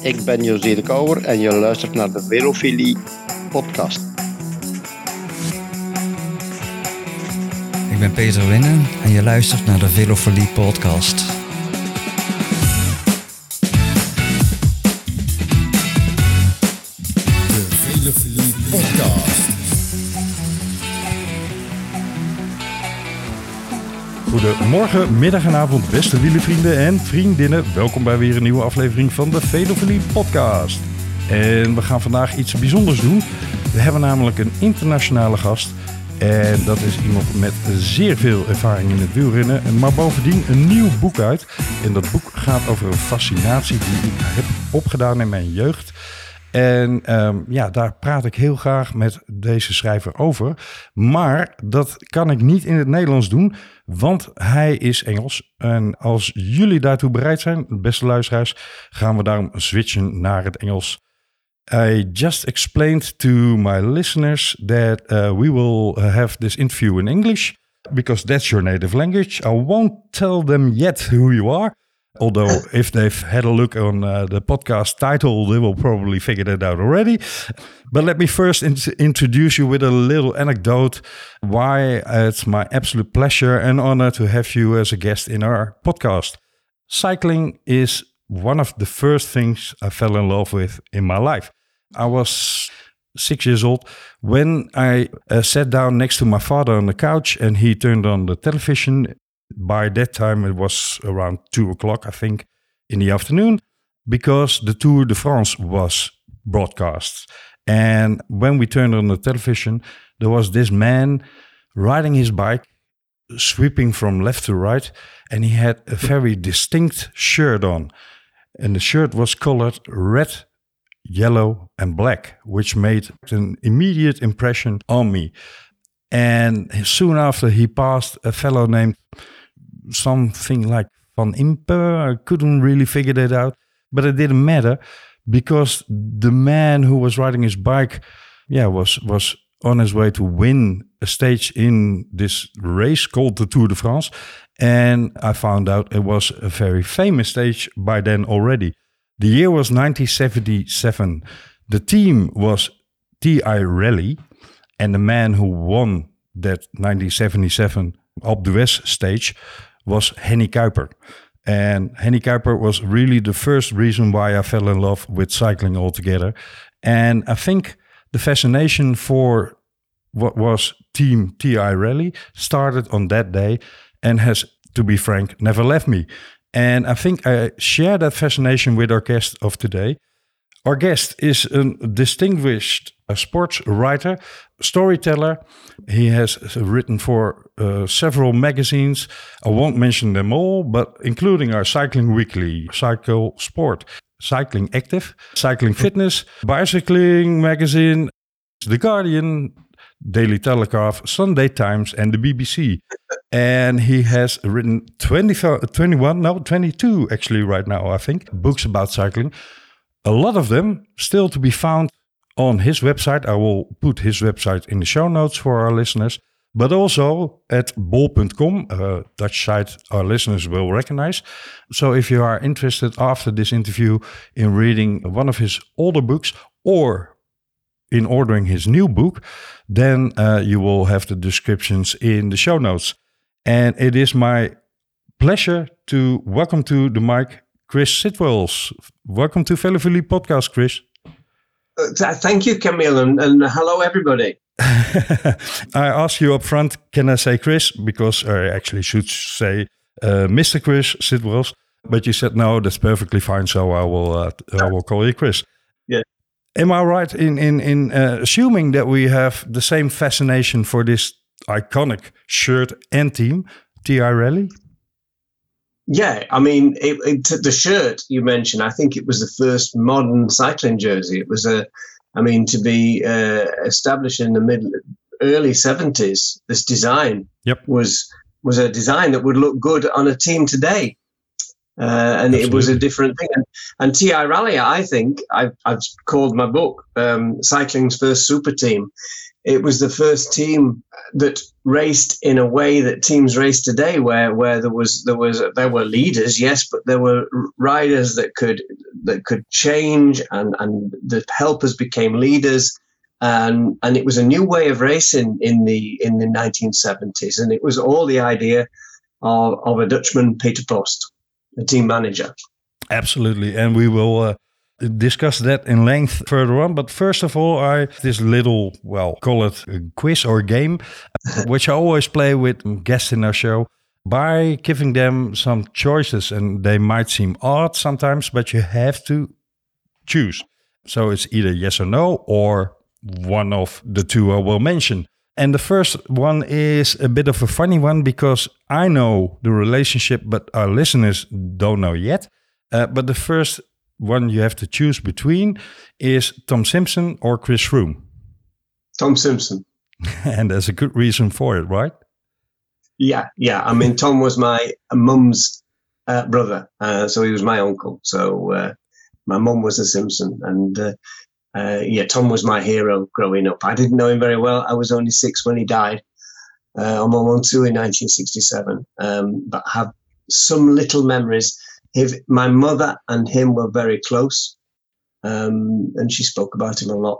Ik ben José de Kouwer en je luistert naar de Velofilie podcast. Ik ben Peter Winnen en je luistert naar de Velofilie podcast. Goedemorgen, middag en avond, beste wielenvrienden en vriendinnen. Welkom bij weer een nieuwe aflevering van de Velofilie podcast. En we gaan vandaag iets bijzonders doen. We hebben namelijk een internationale gast. En dat is iemand met zeer veel ervaring in het wielrennen. Maar bovendien een nieuw boek uit. En dat boek gaat over een fascinatie die ik heb opgedaan in mijn jeugd. En ehm, ja, daar praat ik heel graag met deze schrijver over. Maar dat kan ik niet in het Nederlands doen, want hij is Engels. En als jullie daartoe bereid zijn, beste luisteraars, gaan we daarom switchen naar het Engels. I just explained to my listeners that uh, we will have this interview in English because that's your native language. I won't tell them yet who you are. Although, if they've had a look on uh, the podcast title, they will probably figure that out already. But let me first in- introduce you with a little anecdote why it's my absolute pleasure and honor to have you as a guest in our podcast. Cycling is one of the first things I fell in love with in my life. I was six years old when I uh, sat down next to my father on the couch and he turned on the television by that time it was around two o'clock, I think, in the afternoon, because the Tour de France was broadcast. And when we turned on the television, there was this man riding his bike, sweeping from left to right, and he had a very distinct shirt on. And the shirt was colored red, yellow, and black, which made an immediate impression on me. And soon after, he passed a fellow named something like Van Impe. I couldn't really figure that out, but it didn't matter because the man who was riding his bike, yeah, was was on his way to win a stage in this race called the Tour de France, and I found out it was a very famous stage by then already. The year was 1977. The team was TI Raleigh, and the man who won that 1977 Alpe d'Huez stage was Henny Kuiper. And Henny Kuiper was really the first reason why I fell in love with cycling altogether. And I think the fascination for what was Team TI Raleigh started on that day and has, to be frank, never left me. And I think I share that fascination with our guest of today. Our guest is a distinguished uh, sports writer, storyteller. He has written for uh, several magazines. I won't mention them all, but including our Cycling Weekly, Cycle Sport, Cycling Active, Cycling Fitness, Bicycling Magazine, The Guardian, Daily Telegraph, Sunday Times, and the BBC. and he has written 20, 21, no, 22 actually, right now, I think, books about cycling. A lot of them still to be found on his website. I will put his website in the show notes for our listeners, but also at bol.com, a Dutch site our listeners will recognize. So if you are interested after this interview in reading one of his older books or in ordering his new book, then uh, you will have the descriptions in the show notes. And it is my pleasure to welcome to the mic Chris Sidwells. Welcome to Velofilie Podcast, Chris. Uh, thank you, Camille, and, and hello, everybody. I ask you up front, can I say Chris? Because I actually should say uh, Mr. Chris Sidwells, but you said no, that's perfectly fine. So I will uh, I will call you Chris. Yeah. Am I right in in in uh, assuming that we have the same fascination for this iconic shirt and team, TI Raleigh? Yeah, I mean, it, it, the shirt you mentioned, I think it was the first modern cycling jersey. It was a, I mean, to be uh, established in the mid early seventies, this design Yep. was was a design that would look good on a team today. Uh, and it was a different thing. And, and TI Raleigh, I think, I've, I've called my book um, Cycling's First Super Team. It was the first team that raced in a way that teams race today, where where there was there was there were leaders, yes, but there were riders that could that could change, and and the helpers became leaders, and and it was a new way of racing in the in the 1970s, and it was all the idea of, of a Dutchman, Peter Post, the team manager. Absolutely, and we will uh, discuss that in length further on. But first of all, I this little well call it a quiz or game, which I always play with guests in our show by giving them some choices, and they might seem odd sometimes, but you have to choose. So it's either yes or no, or one of the two I will mention. And the first one is a bit of a funny one because I know the relationship, but our listeners don't know yet. Uh, but the first one you have to choose between is Tom Simpson or Chris Froome. Tom Simpson. and there's a good reason for it, right? Yeah, yeah. I mean, Tom was my mum's uh, brother, uh, so he was my uncle. So uh, my mum was a Simpson, and uh, uh, yeah, Tom was my hero growing up. I didn't know him very well. I was only six when he died uh, on Mont Ventoux in 1967, um, but have some little memories. If my mother and him were very close, um, and she spoke about him a lot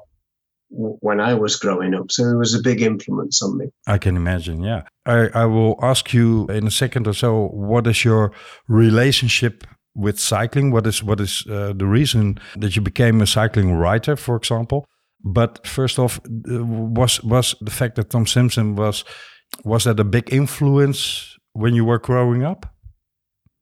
when I was growing up. So it was a big influence on me. I can imagine, yeah. I, I will ask you in a second or so what is your relationship with cycling? What is what is uh, the reason that you became a cycling writer, for example? But first off, uh, was was the fact that Tom Simpson was was that a big influence when you were growing up?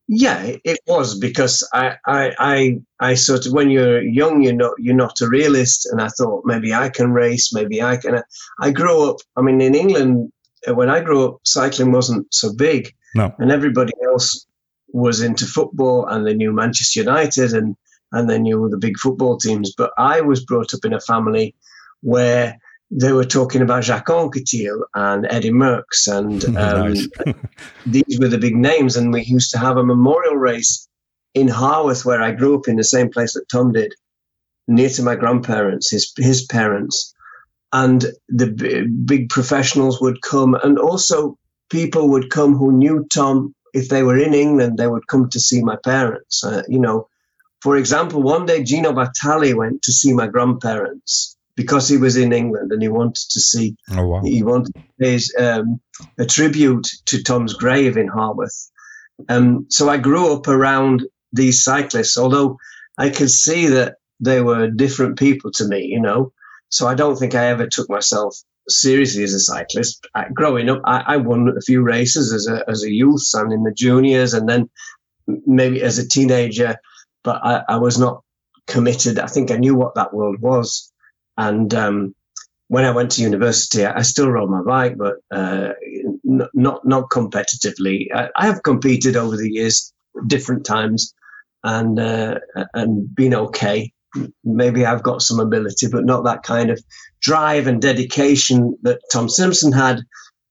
Yeah, it was because I, I, I, I sort of when you're young, you're not you're not a realist, and I thought maybe I can race, maybe I can. I grew up. I mean, in England, uh, when I grew up, cycling wasn't so big, no. and everybody else was into football, and they knew Manchester United, and and they knew the big football teams. But I was brought up in a family where they were talking about Jacques Anquetil and Eddy Merckx, and um, these were the big names. And we used to have a memorial race in Harworth, where I grew up in the same place that Tom did, near to my grandparents, his his parents, and the b- big professionals would come, and also people would come who knew Tom. If they were in England, they would come to see my parents. Uh, you know, for example, one day Gino Bartali went to see my grandparents because he was in England and he wanted to see, oh, wow. he wanted to pay um, a tribute to Tom's grave in Harworth. Um, so I grew up around these cyclists, although I could see that they were different people to me, you know. So I don't think I ever took myself seriously as a cyclist. I, growing up, I, I, won a few races as a as a youth and in the juniors, and then maybe as a teenager. But I, I was not committed. I think I knew what that world was. And um, when I went to university, I still rode my bike, but uh, not not competitively. I, I, have competed over the years, different times, and uh, and been okay. Maybe I've got some ability, but not that kind of drive and dedication that Tom Simpson had,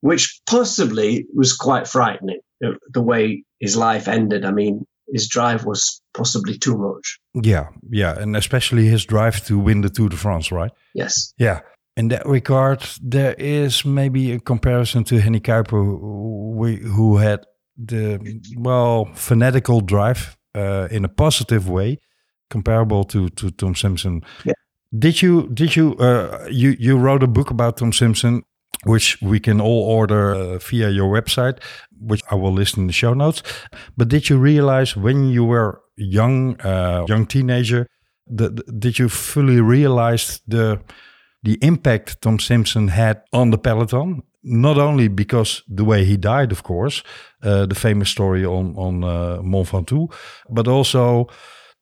which possibly was quite frightening. Uh, the way his life ended. I mean, his drive was possibly too much. Yeah, yeah, and especially his drive to win the Tour de France, right? Yes. Yeah. In that regard, there is maybe a comparison to Henny Kuiper, who, who had the well fanatical drive uh, in a positive way, comparable to to Tom Simpson. Yeah. Did you did you uh, you you wrote a book about Tom Simpson? Which we can all order uh, via your website, which I will list in the show notes. But did you realize when you were young, uh, young teenager, the, did you fully realize the the impact Tom Simpson had on the peloton? Not only because the way he died, of course, uh, the famous story on on uh, Mont Ventoux, but also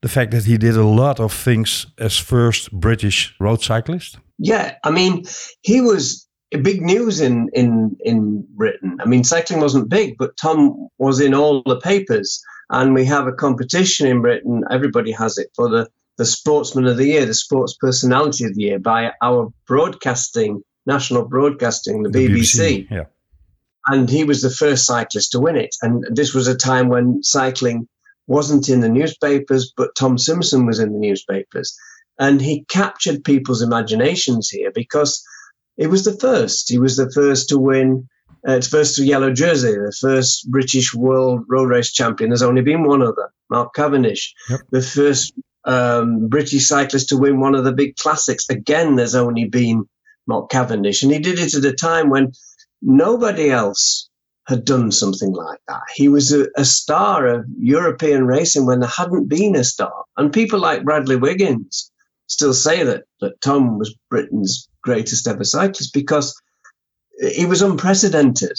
the fact that he did a lot of things as first British road cyclist. Yeah, I mean, he was big news in in in Britain. I mean, cycling wasn't big, but Tom was in all the papers, and we have a competition in Britain. Everybody has it for the the Sportsman of the Year, the Sports Personality of the Year by our broadcasting, national broadcasting, the, the BBC. BBC. Yeah. And he was the first cyclist to win it. And this was a time when cycling wasn't in the newspapers, but Tom Simpson was in the newspapers. And he captured people's imaginations here because it was the first. He was the first to win. Uh, first to yellow jersey, the first British world road race champion. There's only been one other, Mark Cavendish. Yep. The first um, British cyclist to win one of the big classics. Again, there's only been Mark Cavendish, and he did it at a time when nobody else had done something like that. He was a, a, star of European racing when there hadn't been a star. And people like Bradley Wiggins still say that, that Tom was Britain's greatest ever cyclist because he was unprecedented.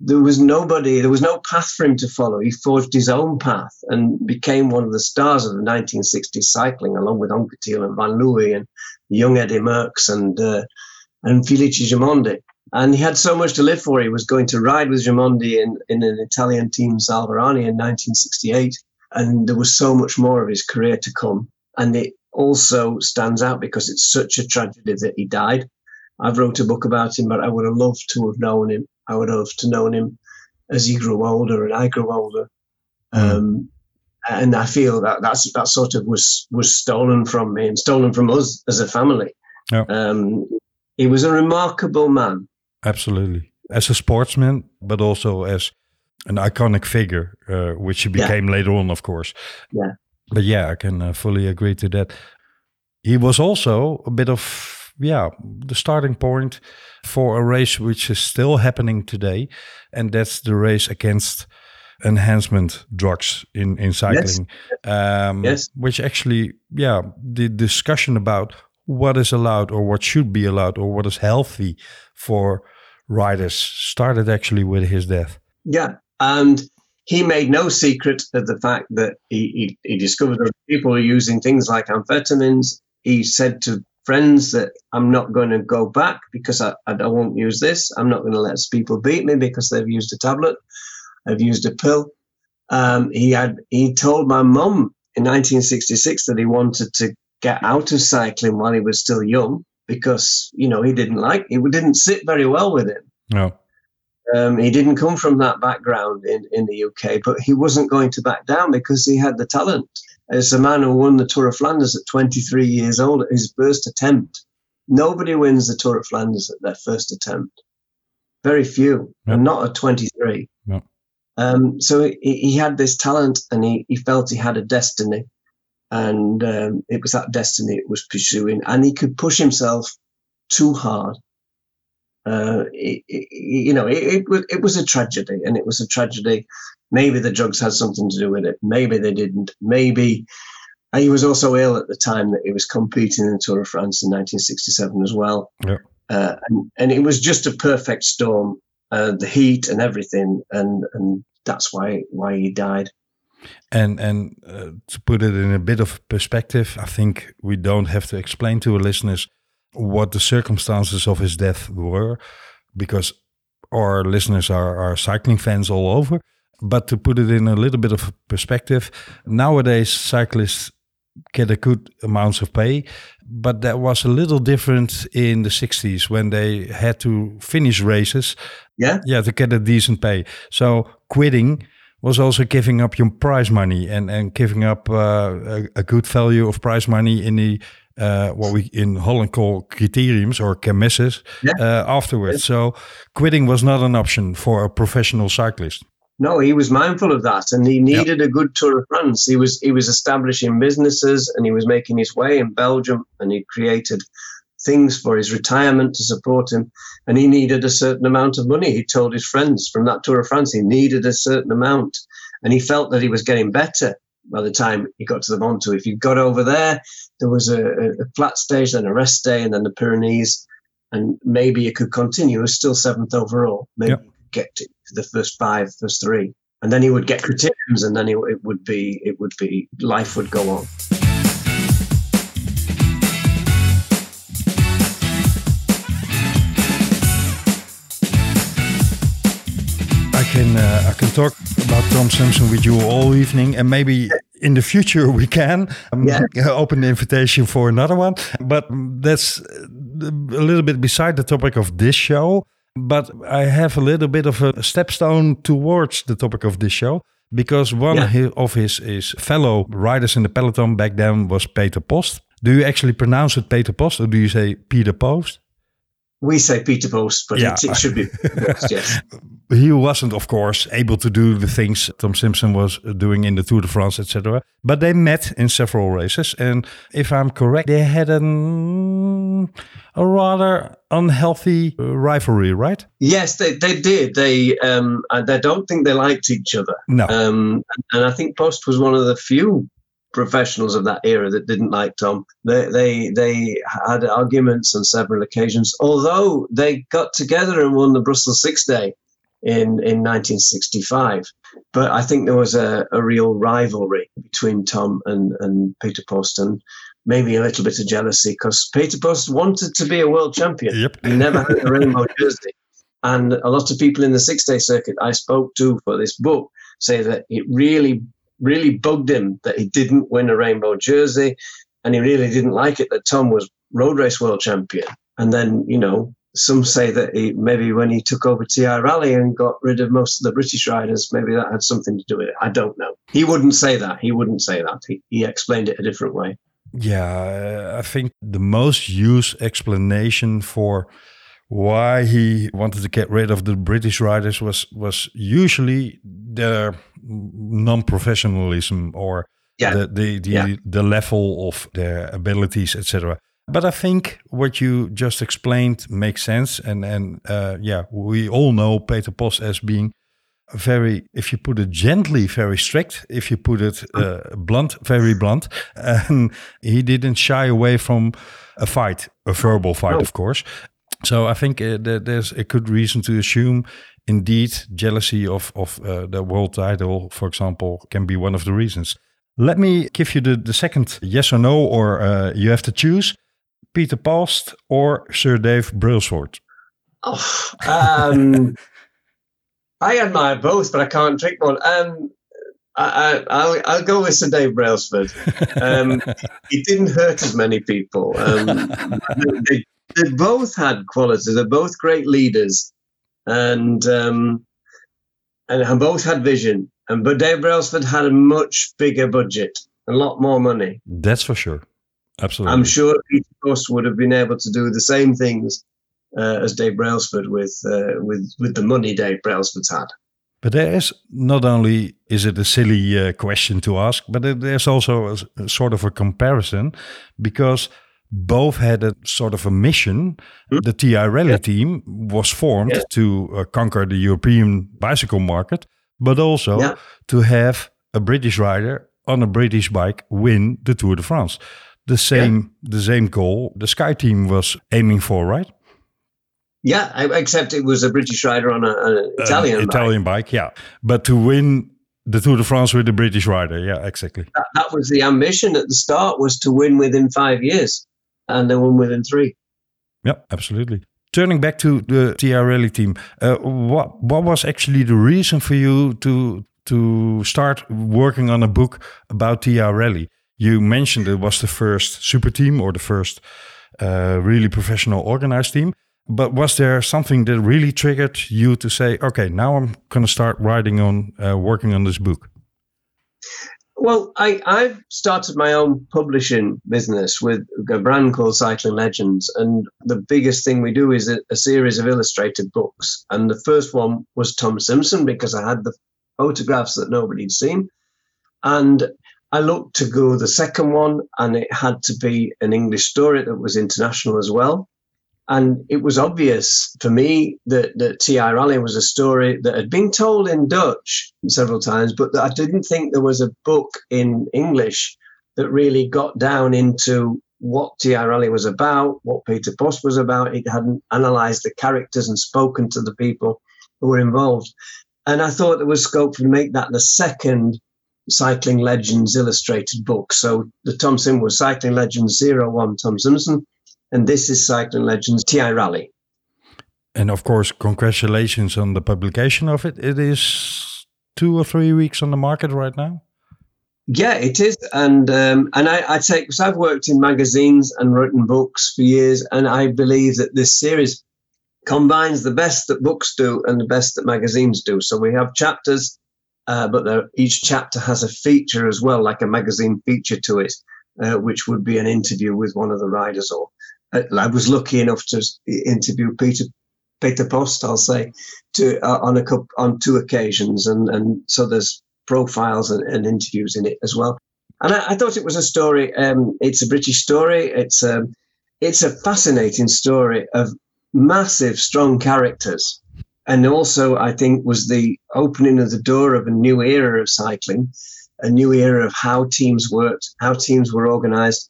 There was nobody, there was no path for him to follow. He forged his own path and became one of the stars of the 1960s cycling, along with Anquetil and Van Looy and young Eddy Merckx and, uh, and Felice Gimondi and he had so much to live for. He was going to ride with Gimondi in, in an Italian team, Salvarani, in 1968, and there was so much more of his career to come. And it also stands out because it's such a tragedy that he died. I've wrote a book about him, but I would have loved to have known him. I would have to known him as he grew older and I grew older. Mm. Um, and I feel that that's that sort of was was stolen from me and stolen from us as a family. Yeah. Um, he was a remarkable man Absolutely. As a sportsman, but also as an iconic figure, uh, which he became yeah. later on, of course. Yeah. But yeah, I can uh, fully agree to that. He was also a bit of, yeah, the starting point for a race which is still happening today. And that's the race against enhancement drugs in, in cycling. Yes. Um, yes. Which actually, yeah, the discussion about what is allowed or what should be allowed or what is healthy for riders started actually with his death. Yeah. And he made no secret of the fact that he, he, he discovered that people were using things like amphetamines. He said to friends that I'm not going to go back because I, I won't use this. I'm not going to let people beat me because they've used a tablet. I've used a pill. Um, he had he told my mum in 1966 that he wanted to get out of cycling while he was still young because you know he didn't like it didn't sit very well with him. No. Um, he didn't come from that background in, in the UK, but he wasn't going to back down because he had the talent. As a man who won the Tour of Flanders at 23 years old at his first attempt, nobody wins the Tour of Flanders at their first attempt. Very few, yep. and not at 23. Yep. Um, so he, he, had this talent, and he, he felt he had a destiny and um, it was that destiny it was pursuing, and he could push himself too hard. Uh, it, it, you know, it, it, it was a tragedy, and it was a tragedy. Maybe the drugs had something to do with it. Maybe they didn't. Maybe he was also ill at the time that he was competing in the Tour of France in 1967 as well. Yeah. Uh, and, and it was just a perfect storm, uh, the heat and everything, and and that's why why he died. And and uh, to put it in a bit of perspective, I think we don't have to explain to our listeners what the circumstances of his death were, because our listeners are, are cycling fans all over. But to put it in a little bit of perspective, nowadays cyclists get a good amounts of pay, but that was a little different in the 60s when they had to finish races. Yeah. Yeah, to get a decent pay. So quitting was also giving up your prize money and, and giving up uh, a, a, good value of prize money in the uh, what we in Holland call criteriums or kermesses yeah. uh, afterwards. So quitting was not an option for a professional cyclist. No, he was mindful of that, and he needed yep. a good Tour de France. He was he was establishing businesses, and he was making his way in Belgium, and he created things for his retirement to support him. And he needed a certain amount of money. He told his friends from that Tour of France he needed a certain amount. And he felt that he was getting better by the time he got to the Ventoux. If he got over there, there was a, a flat stage, then a rest day, and then the Pyrenees. And maybe it could continue. He was still seventh overall. Maybe yep. get to the first five, first three. And then he would get criteriums, and then it would be, it would be, life would go on. Can I can talk about Tom Simpson with you all evening, and maybe in the future we can um, yeah. open the invitation for another one. But that's a little bit beside the topic of this show. But I have a little bit of a stepstone towards the topic of this show because one yeah. of his, his fellow riders in the peloton back then was Peter Post. Do you actually pronounce it Peter Post or do you say Peter Post? We say Peter Post, but Yeah. it, it should be Post, yes. he wasn't, of course, able to do the things Tom Simpson was doing in the Tour de France, etc. But they met in several races, and if I'm correct, they had an, a rather unhealthy uh, rivalry, right? Yes, they, they did. They um, I don't think they liked each other. No. Um, and I think Post was one of the few professionals of that era that didn't like Tom. They they they had arguments on several occasions. Although they got together and won the Brussels Six Day in in 1965, but I think there was a, a real rivalry between Tom and and Peter Post and. Maybe a little bit of jealousy because Peter Post wanted to be a world champion. Yep. He never had a rainbow jersey. And a lot of people in the six day circuit I spoke to for this book say that it really, really bugged him that he didn't win a rainbow jersey. And he really didn't like it that Tom was road race world champion. And then, you know, some say that he, maybe when he took over TI Raleigh and got rid of most of the British riders, maybe that had something to do with it. I don't know. He wouldn't say that. He wouldn't say that. He, he explained it a different way. Yeah, I think the most used explanation for why he wanted to get rid of the British riders was was usually their non-professionalism or Yeah. the the the, Yeah. the level of their abilities, etc. But I think what you just explained makes sense, and and uh, yeah, we all know Peter Post as being very, if you put it gently, very strict. If you put it uh, blunt, very blunt. And he didn't shy away from a fight, a verbal fight, No. of course. So I think uh, that there's a good reason to assume, indeed, jealousy of of uh, the world title, for example, can be one of the reasons. Let me give you the, the second yes or no, or uh, you have to choose Peter Post or Sir Dave Brailsford. Oh, um, I admire both, but I can't drink one. Um, I, I, I'll, I'll go with Sir Dave Brailsford. Um, he didn't hurt as many people. Um, they, they both had qualities. They're both great leaders, and um, and both had vision. And but Dave Brailsford had a much bigger budget, a lot more money. That's for sure. Absolutely. I'm sure Peter Post would have been able to do the same things uh, as Dave Brailsford with uh, with with the money Dave Brailsford's had. But there is not only is it a silly uh, question to ask, but there's also a, a sort of a comparison because both had a sort of a mission. The TI Raleigh team was formed Yeah. to uh, conquer the European bicycle market, but also Yeah. to have a British rider on a British bike win the Tour de France. The same, the same goal the Sky team was aiming for, right? Yeah, I- except it was a British rider on a- an Italian. An bike. Italian bike, yeah. But to win the Tour de France with the British rider, yeah, exactly. That, that was the ambition at the start was to win within five years, and they won within three. Yeah, absolutely. Turning back to the Raleigh team, uh, what what was actually the reason for you to to start working on a book about Raleigh? You mentioned it was the first super team or the first uh, really professional organized team. But was there something that really triggered you to say, okay, now I'm going to start writing on, uh, working on this book? Well, I, I've started my own publishing business with a brand called Cycling Legends. And the biggest thing we do is a, a series of illustrated books. And the first one was Tom Simpson because I had the photographs that nobody'd seen. And I looked to go the second one, and it had to be an English story that was international as well. And it was obvious for me that, that TI Raleigh was a story that had been told in Dutch several times, but that I didn't think there was a book in English that really got down into what TI Raleigh was about, what Peter Post was about. It hadn't analysed the characters and spoken to the people who were involved. And I thought there was scope to make that the second Cycling Legends illustrated book. So the Tom Sim was Cycling Legends 01 Tom Simpson, and this is Cycling Legends TI Raleigh. And of course, congratulations on the publication of it. It is two or three weeks on the market right now. Yeah, it is, and um, and I, I take because I've worked in magazines and written books for years, and I believe that this series combines the best that books do and the best that magazines do. So we have chapters, uh, but each chapter has a feature as well, like a magazine feature to it, uh, which would be an interview with one of the riders or I was lucky enough to interview Peter Peter Post, I'll say, to uh, on a couple, on two occasions, and and so there's profiles and, and interviews in it as well. And I, I thought it was a story. Um, it's a British story. It's um, it's a fascinating story of massive, strong characters, and also I think was the opening of the door of a new era of cycling, a new era of how teams worked, how teams were organised,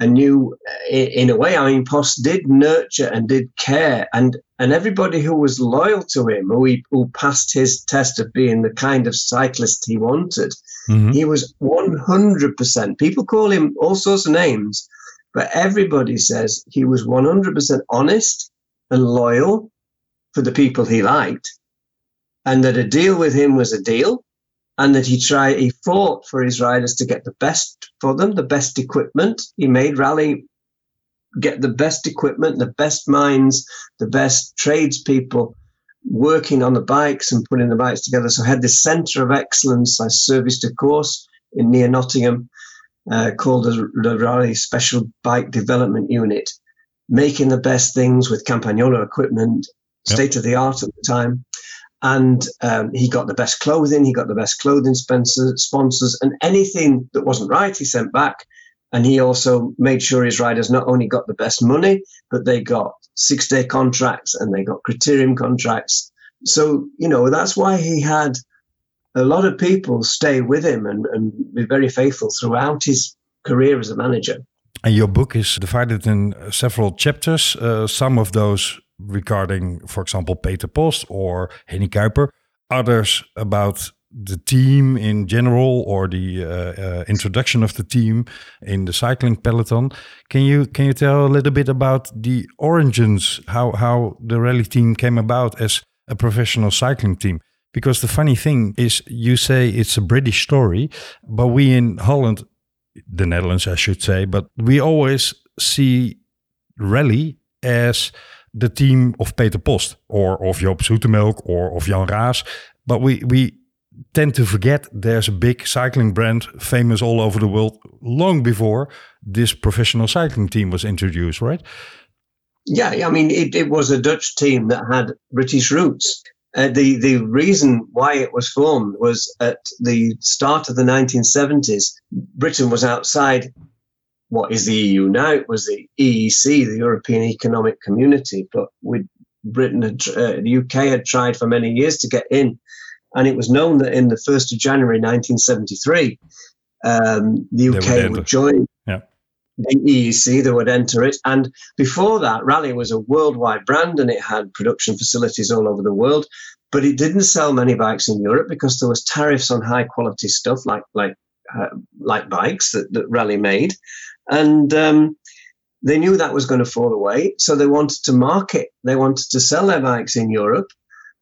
a new, in a way. I mean, Post did nurture and did care, and and everybody who was loyal to him, who he, who passed his test of being the kind of cyclist he wanted, mm-hmm. he was one hundred percent. People call him all sorts of names, but everybody says he was one hundred percent honest and loyal for the people he liked, and that a deal with him was a deal, and that he tried, he fought for his riders to get the best for them, the best equipment. He made Raleigh get the best equipment, the best minds, the best tradespeople working on the bikes and putting the bikes together. So I had this centre of excellence. I serviced a course in near Nottingham uh, called the, the Raleigh Special Bike Development Unit, making the best things with Campagnolo equipment, yep. state of the art at the time. And um, he got the best clothing, he got the best clothing sponsors, and anything that wasn't right, he sent back. And he also made sure his riders not only got the best money, but they got six day contracts and they got criterium contracts. So, you know, that's why he had a lot of people stay with him and, and be very faithful throughout his career as a manager. And your book is divided in several chapters, uh, some of those regarding, for example, Peter Post or Henny Kuiper, others about the team in general or the uh, uh, introduction of the team in the cycling peloton. Can you can you tell a little bit about the origins, how how the Raleigh team came about as a professional cycling team? Because the funny thing is, you say it's a British story, but we in Holland, the Netherlands, I should say, but we always see Raleigh as the team of Peter Post or of Joop Zoetemelk or of Jan Raas. But we, we tend to forget there's a big cycling brand famous all over the world long before this professional cycling team was introduced, right? Yeah, I mean, it, it was a Dutch team that had British roots. Uh, the the reason why it was formed was at the start of the 1970s. Britain was outside what is the EU now. It was the EEC, the European Economic Community, but with Britain, had, uh, the UK had tried for many years to get in, and it was known that in the 1st of January 1973, um, the UK would, join. The EEC, they would enter it. And before that, Raleigh was a worldwide brand and it had production facilities all over the world. But it didn't sell many bikes in Europe because there was tariffs on high quality stuff like like uh, like bikes that, that Raleigh made, and um, they knew that was going to fall away. So they wanted to market, they wanted to sell their bikes in Europe,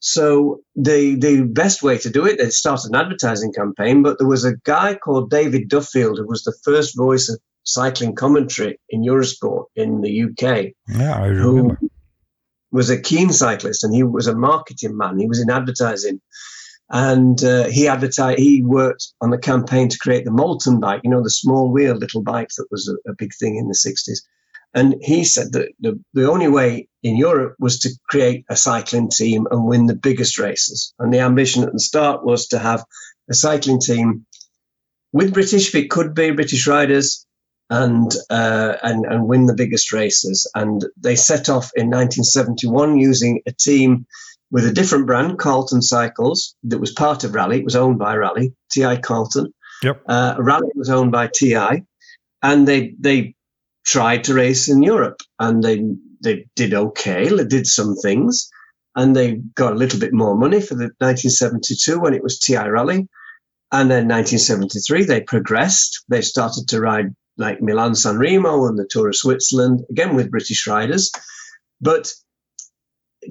so the the best way to do it, they started an advertising campaign, but there was a guy called David Duffield who was the first voice of cycling commentary in Eurosport in the UK. Yeah, I remember. was a keen cyclist and he was a marketing man. He was in advertising, and uh, he advertised. He worked on the campaign to create the Moulton bike. You know, the small wheel little bike that was a, a big thing in the sixties. And he said that the, the only way in Europe was to create a cycling team and win the biggest races. And the ambition at the start was to have a cycling team with British, if it could be British riders, and uh, and and win the biggest races. And they set off in 1971 using a team with a different brand, Carlton Cycles, that was part of Raleigh. It was owned by Raleigh, TI Carlton. Yep. Uh, Raleigh was owned by TI, and they they tried to race in Europe, and they they did okay. They did some things, and they got a little bit more money for the 1972 when it was TI Raleigh, and then 1973 they progressed. They started to ride like Milan San Remo and the Tour of Switzerland again with British riders, but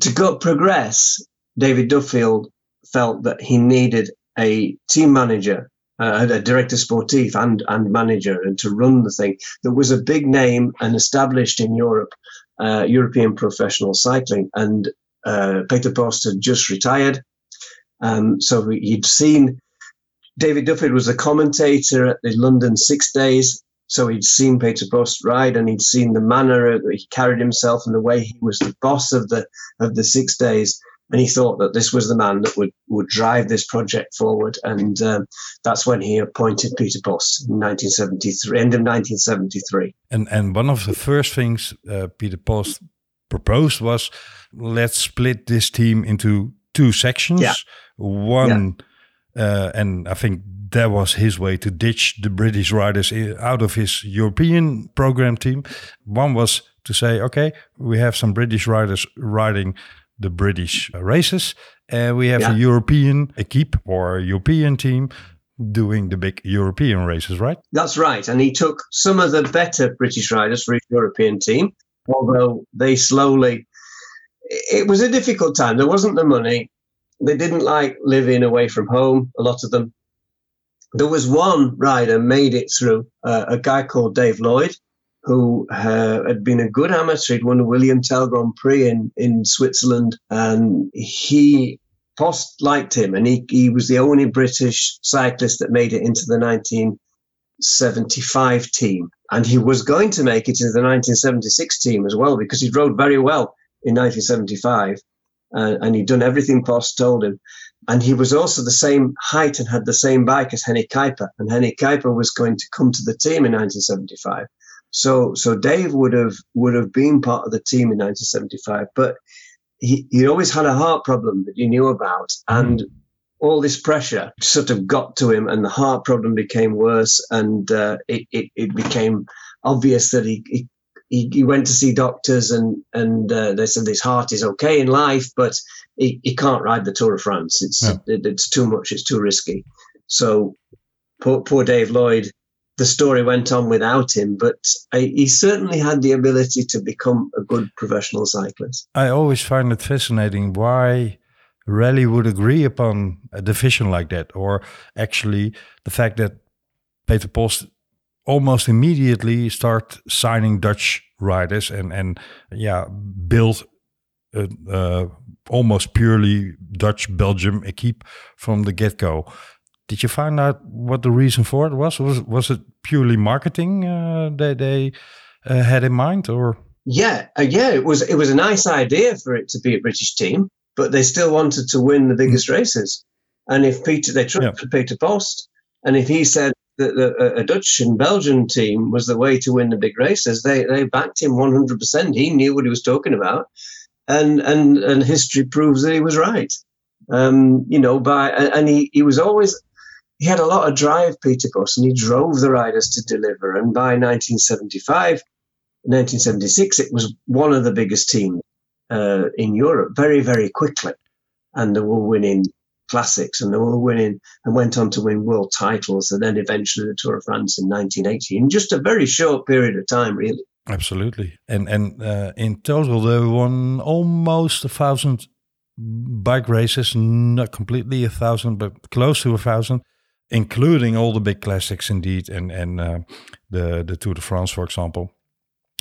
to go progress, David Duffield felt that he needed a team manager uh, a director sportif and, and manager and to run the thing that was a big name and established in Europe, uh, European professional cycling. And uh, Peter Post had just retired. Um, so he'd seen David Duffield was a commentator at the London Six Days. So he'd seen Peter Post ride, and he'd seen the manner that he carried himself and the way he was the boss of the of the six days. And he thought that this was the man that would, would drive this project forward. And um, that's when he appointed Peter Post in 1973, end of 1973. And and one of the first things uh, Peter Post proposed was let's split this team into two sections. Yeah. One, uh, and I think that was his way to ditch the British riders out of his European program team. One was to say, okay, we have some British riders riding the British races, and we have a Yeah. European equipe or a European team doing the big European races, right? That's right. And he took some of the better British riders for his European team, although they slowly. It was a difficult time. There wasn't the money. They didn't like living away from home, a lot of them. There was one rider made it through, uh, a guy called Dave Lloyd, who uh, had been a good amateur. He'd won the William Tell Grand Prix in, in Switzerland. And he Post liked him, and he, he was the only British cyclist that made it into the 1975 team. And he was going to make it into the 1976 team as well because he rode very well in 1975 uh, and he'd done everything Post told him. And he was also the same height and had the same bike as Henny Kuiper. And Henny Kuiper was going to come to the team in 1975. So, so Dave would have would have been part of the team in 1975, but he, he always had a heart problem that you knew about, and all this pressure sort of got to him, and the heart problem became worse, and uh, it, it it became obvious that he. he he, he went to see doctors and and uh, they said his heart is okay in life, but he, he can't ride the Tour of France. It's it, it's too much. It's too risky. So poor, poor Dave Lloyd. The story went on without him, but uh, he certainly had the ability to become a good professional cyclist. I always find it fascinating why Raleigh would agree upon a division like that, or actually the fact that Peter Post almost immediately start signing Dutch riders and and yeah build a, uh, almost purely Dutch Belgium equipe from the get go. Did you find out what the reason for it was? Was was it purely marketing uh, that they uh, had in mind, or Yeah, uh, yeah, it was it was a nice idea for it to be a British team, but they still wanted to win the biggest races. And if Peter, they trusted Peter Post, and if he said that the, a- Dutch and Belgian team was the way to win the big races, they they backed him one hundred percent. He knew what he was talking about, and and and history proves that he was right. Um, you know, by and he he was always he had a lot of drive, Peter Post, and he drove the riders to deliver. And by 1975, 1976, it was one of the biggest teams uh, in Europe very, very quickly. And they were winning classics and they were winning and went on to win world titles and then eventually the Tour of France in 1980 in just a very short period of time, really. Absolutely. And and uh, in total, they won almost a thousand bike races. Not completely a thousand, but close to a thousand, including all the big classics, indeed, and and uh, the the Tour de France, for example.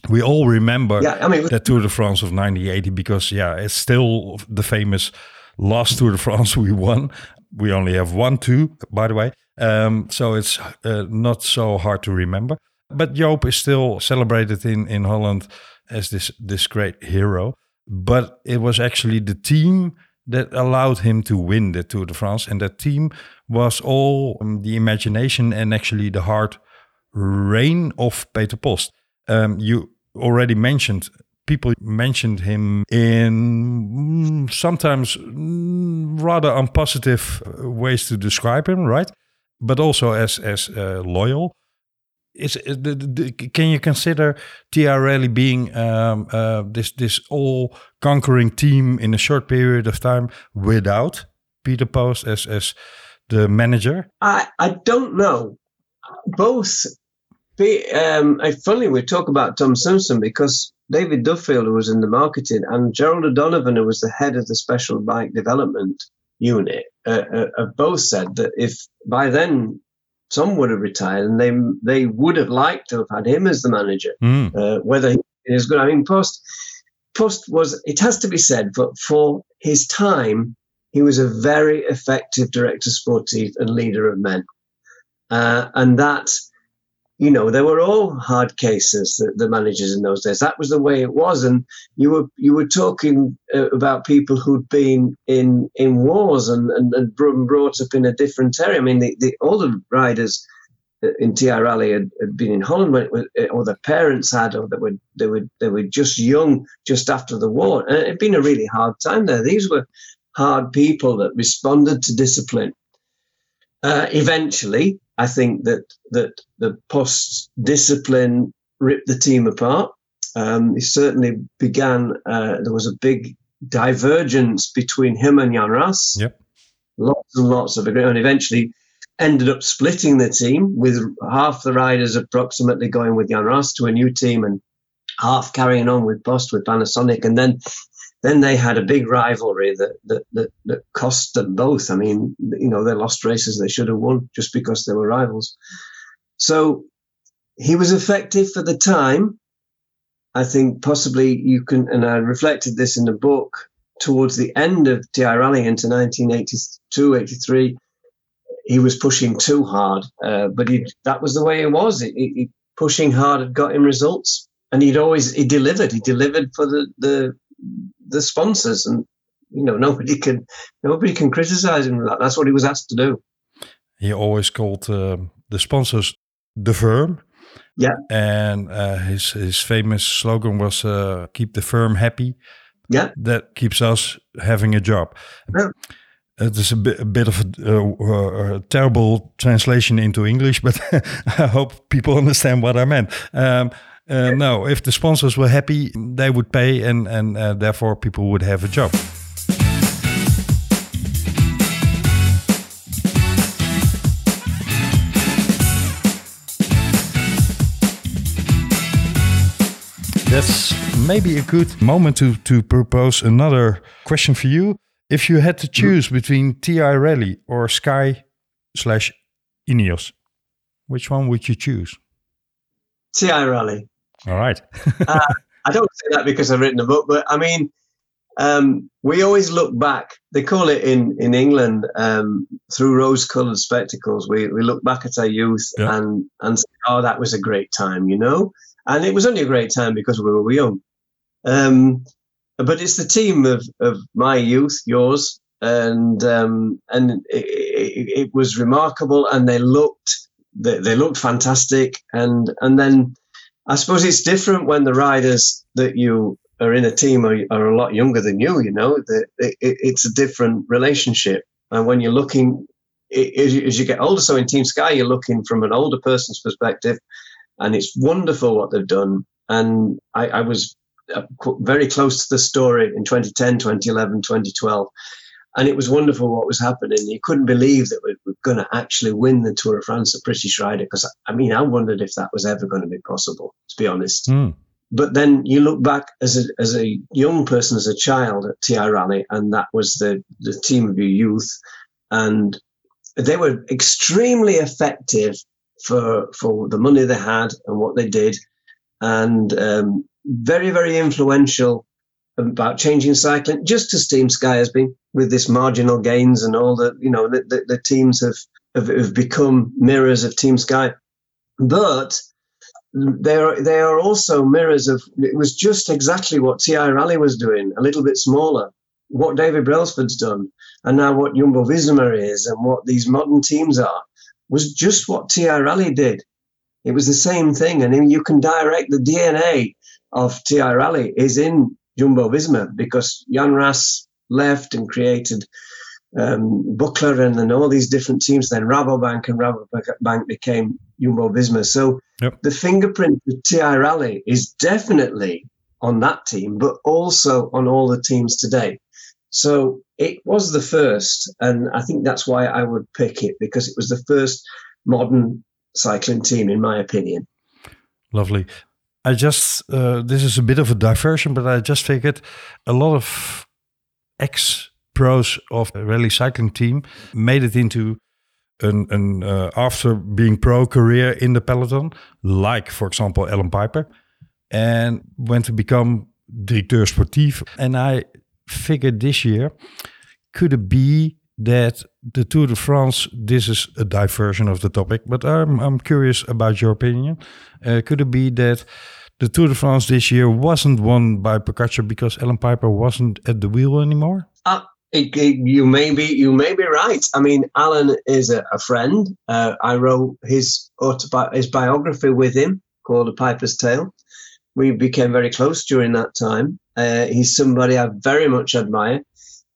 We all remember Yeah, I mean, that Tour de France of 1980 because yeah, it's still the famous last Tour de France we won. We only have one, two, by the way. Um, so it's uh, not so hard to remember. But Joop is still celebrated in, in Holland as this this great hero. But it was actually the team that allowed him to win the Tour de France, and that team was all um, the imagination and actually the hard reign of Peter Post. Um, you already mentioned people mentioned him in mm, sometimes mm, rather unpositive uh, ways to describe him, right? But also as as uh, loyal. Is the, the, can you consider TI Raleigh being um, uh, this this all conquering team in a short period of time without Peter Post as as the manager? I, I don't know. Both. Um, funny we talk about Tom Simpson because David Duffield, who was in the marketing, and Gerald O'Donovan, who was the head of the special bike development unit, uh, uh, have both said that if by then some would have retired, and they they would have liked to have had him as the manager. Mm. Uh, whether he is good, I mean, Post Post was. It has to be said, but for his time, he was a very effective director sportive and leader of men, uh, and that you know, they were all hard cases. The, the, managers in those days. That was the way it was, and you were you were talking uh, about people who'd been in in wars and and, and brought up in a different area. I mean, the, the all the riders uh, in TI Raleigh had, had been in Holland, when was, uh, or their parents had, or they were they were they were just young, just after the war, and it had been a really hard time there. These were hard people that responded to discipline. Uh, eventually, I think that that the post discipline ripped the team apart. Um, it certainly began. Uh, there was a big divergence between him and Jan Raas. Yep. Lots and lots of agreement, and eventually ended up splitting the team with half the riders approximately going with Jan Raas to a new team and half carrying on with Post with Panasonic, and then then they had a big rivalry that, that, that, that cost them both. I mean, you know, they lost races they should have won just because they were rivals. So he was effective for the time. I think possibly you can, and I reflected this in the book towards the end of TI Raleigh into 1982, 83. He was pushing too hard, uh, but he, that was the way it was. He, he, pushing hard had got him results, and he'd always he delivered. He delivered for the, the the sponsors, and you know nobody can nobody can criticize him for that. That's what he was asked to do. He always called uh, the sponsors the firm. Yeah, and uh, his his famous slogan was uh, "Keep the firm happy." Yeah, that keeps us having a job. Yeah. It is a bit, a bit of a, uh, a, terrible translation into English, but I hope people understand what I meant. Um, uh, no, if the sponsors were happy, they would pay, and and uh, therefore people would have a job. That's maybe a good moment to to propose another question for you. If you had to choose between TI Raleigh or Sky slash Ineos, which one would you choose? TI Raleigh. All right. uh, I don't say that because I've written a book, but I mean, um, we always look back. They call it in in England um, through rose-colored spectacles. We we look back at our youth yeah. and and say, oh, that was a great time, you know. And it was only a great time because we were young. Um, but it's the team of of my youth, yours, and um, and it, it, it, was remarkable. And they looked they, they looked fantastic. And and then I suppose it's different when the riders that you are in a team are, are a lot younger than you. You know, the, it, it's a different relationship. And when you're looking as you, as you get older, so in Team Sky, you're looking from an older person's perspective, and it's wonderful what they've done. And I, I was uh, very close to the story in 2010, 2011, 2012 and it was wonderful what was happening. You couldn't believe that we were going to actually win the Tour de France, a British rider, because I mean, I wondered if that was ever going to be possible, to be honest. Mm. But then you look back as a, as a young person, as a child at TI Raleigh, and that was the, the team of your youth. And they were extremely effective for, for the money they had and what they did, and um, very, very influential about changing cycling, just as Team Sky has been with this marginal gains and all the, you know, the, the, the teams have, have, have become mirrors of Team Sky. But they are they are also mirrors of it was just exactly what TI Raleigh was doing, a little bit smaller. What David Brailsford's done, and now what Jumbo Visma is, and what these modern teams are, was just what TI Raleigh did. It was the same thing, and you can direct the DNA of TI Raleigh is in Jumbo Visma because Jan Raas left and created um, Buckler and then all these different teams. Then Rabobank and Rabobank became Jumbo Visma. So yep. the fingerprint of TI Raleigh is definitely on that team, but also on all the teams today. So it was the first, and I think that's why I would pick it because it was the first modern cycling team, in my opinion. Lovely. I just uh, this is a bit of a diversion, but I just figured a lot of ex pros of a Raleigh cycling team made it into an, an uh, after being pro career in the peloton, like for example Allan Peiper, and went to become directeur sportief. And I figured this year could it be that the Tour de France, this is a diversion of the topic, but I'm, I'm curious about your opinion. Uh, could it be that the Tour de France this year wasn't won by Pogacar because Allan Peiper wasn't at the wheel anymore? Uh, it, it, you may be you may be right. I mean, Allan is a, a friend. Uh, I wrote his autobi- his biography with him called A Peiper's Tale. We became very close during that time. Uh, he's somebody I very much admire.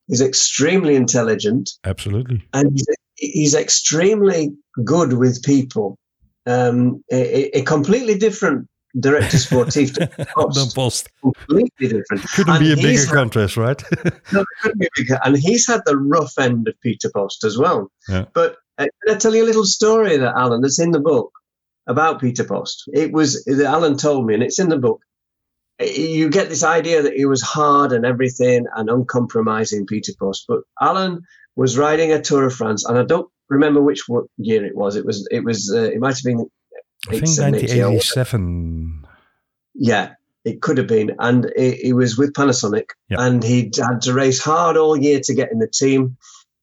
He's extremely intelligent. Absolutely. And he's, he's extremely good with people. Um, a, a, completely different director sportif to Post. Post. Completely different. Couldn't and be a bigger had, contrast, right? no, couldn't be bigger. And he's had the rough end of Peter Post as well. Yeah. But uh, can I tell you a little story that Allan that's in the book about Peter Post? It was that Allan told me, and it's in the book you get this idea that he was hard and everything and uncompromising Peter Post. But Allan was riding a Tour of France, and I don't remember which year it was. It was it was uh, it might have been I think 1987. Yeah, it could have been, and he was with Panasonic, yep. and he'd had to race hard all year to get in the team,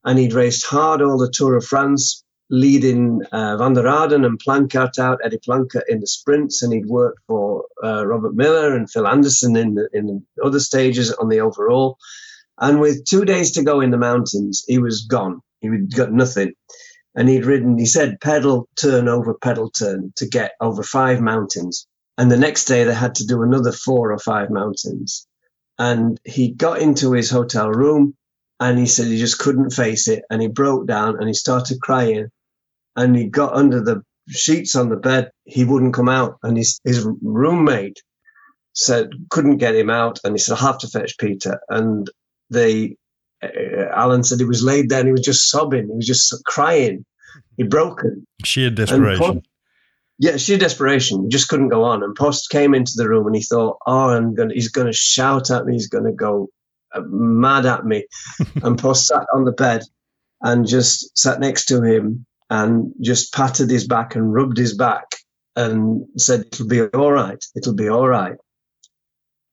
and he'd raced hard all the Tour of France leading uh, Vanderaerden and Planckaert out, Eddy Planckaert in the sprints, and he'd worked for uh, Robert Millar and Phil Anderson in the, in the other stages on the overall. And with two days to go in the mountains, he was gone. He would got nothing. And he'd ridden, he said, pedal turn over pedal turn to get over five mountains. And the next day they had to do another four or five mountains. And he got into his hotel room and he said he just couldn't face it. And he broke down and he started crying and he got under the sheets on the bed. He wouldn't come out, and his his roommate said couldn't get him out, and he said I have to fetch Peter. And they, uh, Alan said he was laid there and he was just sobbing. He was just crying. He'd broken. Sheer desperation. Post, yeah, sheer desperation. He just couldn't go on. And Post came into the room and he thought, oh, I'm gonna, he's going to shout at me. He's going to go uh, mad at me. and Post sat on the bed and just sat next to him and just patted his back and rubbed his back and said, It'll be all right. It'll be all right.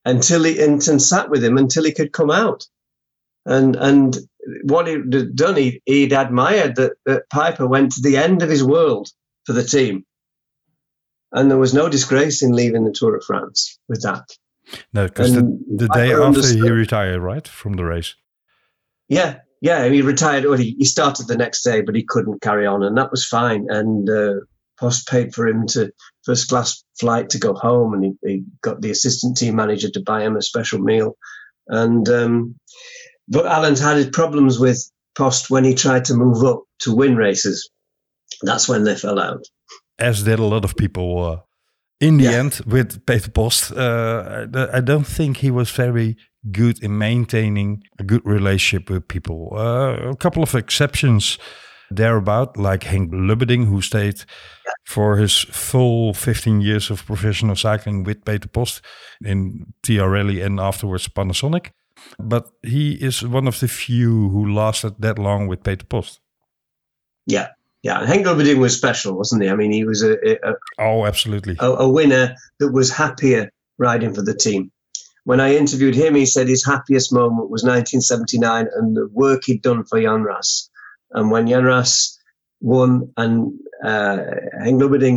Until he and, and sat with him until he could come out. And and what he'd done, he, he'd admired that, that Peiper went to the end of his world for the team. And there was no disgrace in leaving the Tour of France with that. No, because the, the day after he retired, right, from the race. Yeah, yeah, he retired. Well, he, started the next day, but he couldn't carry on, and that was fine. And uh, Post paid for him to first class flight to go home, and he, he, got the assistant team manager to buy him a special meal. And um, but Allan's had his problems with Post when he tried to move up to win races. That's when they fell out. As did a lot of people. Uh, in the yeah. end, with Peter Post, uh, I don't think he was very good in maintaining a good relationship with people. Uh, a couple of exceptions thereabout, like Henk Lubberding, who stayed for his full 15 years of professional cycling with Peter Post in TI Raleigh and afterwards Panasonic. But he is one of the few who lasted that long with Peter Post. Yeah, yeah. Henk Lubberding was special, wasn't he? I mean, he was a, a oh, absolutely a, a winner that was happier riding for the team when I interviewed him, he said his happiest moment was 1979 and the work he'd done for Jan Raas. And when Jan Raas won and uh,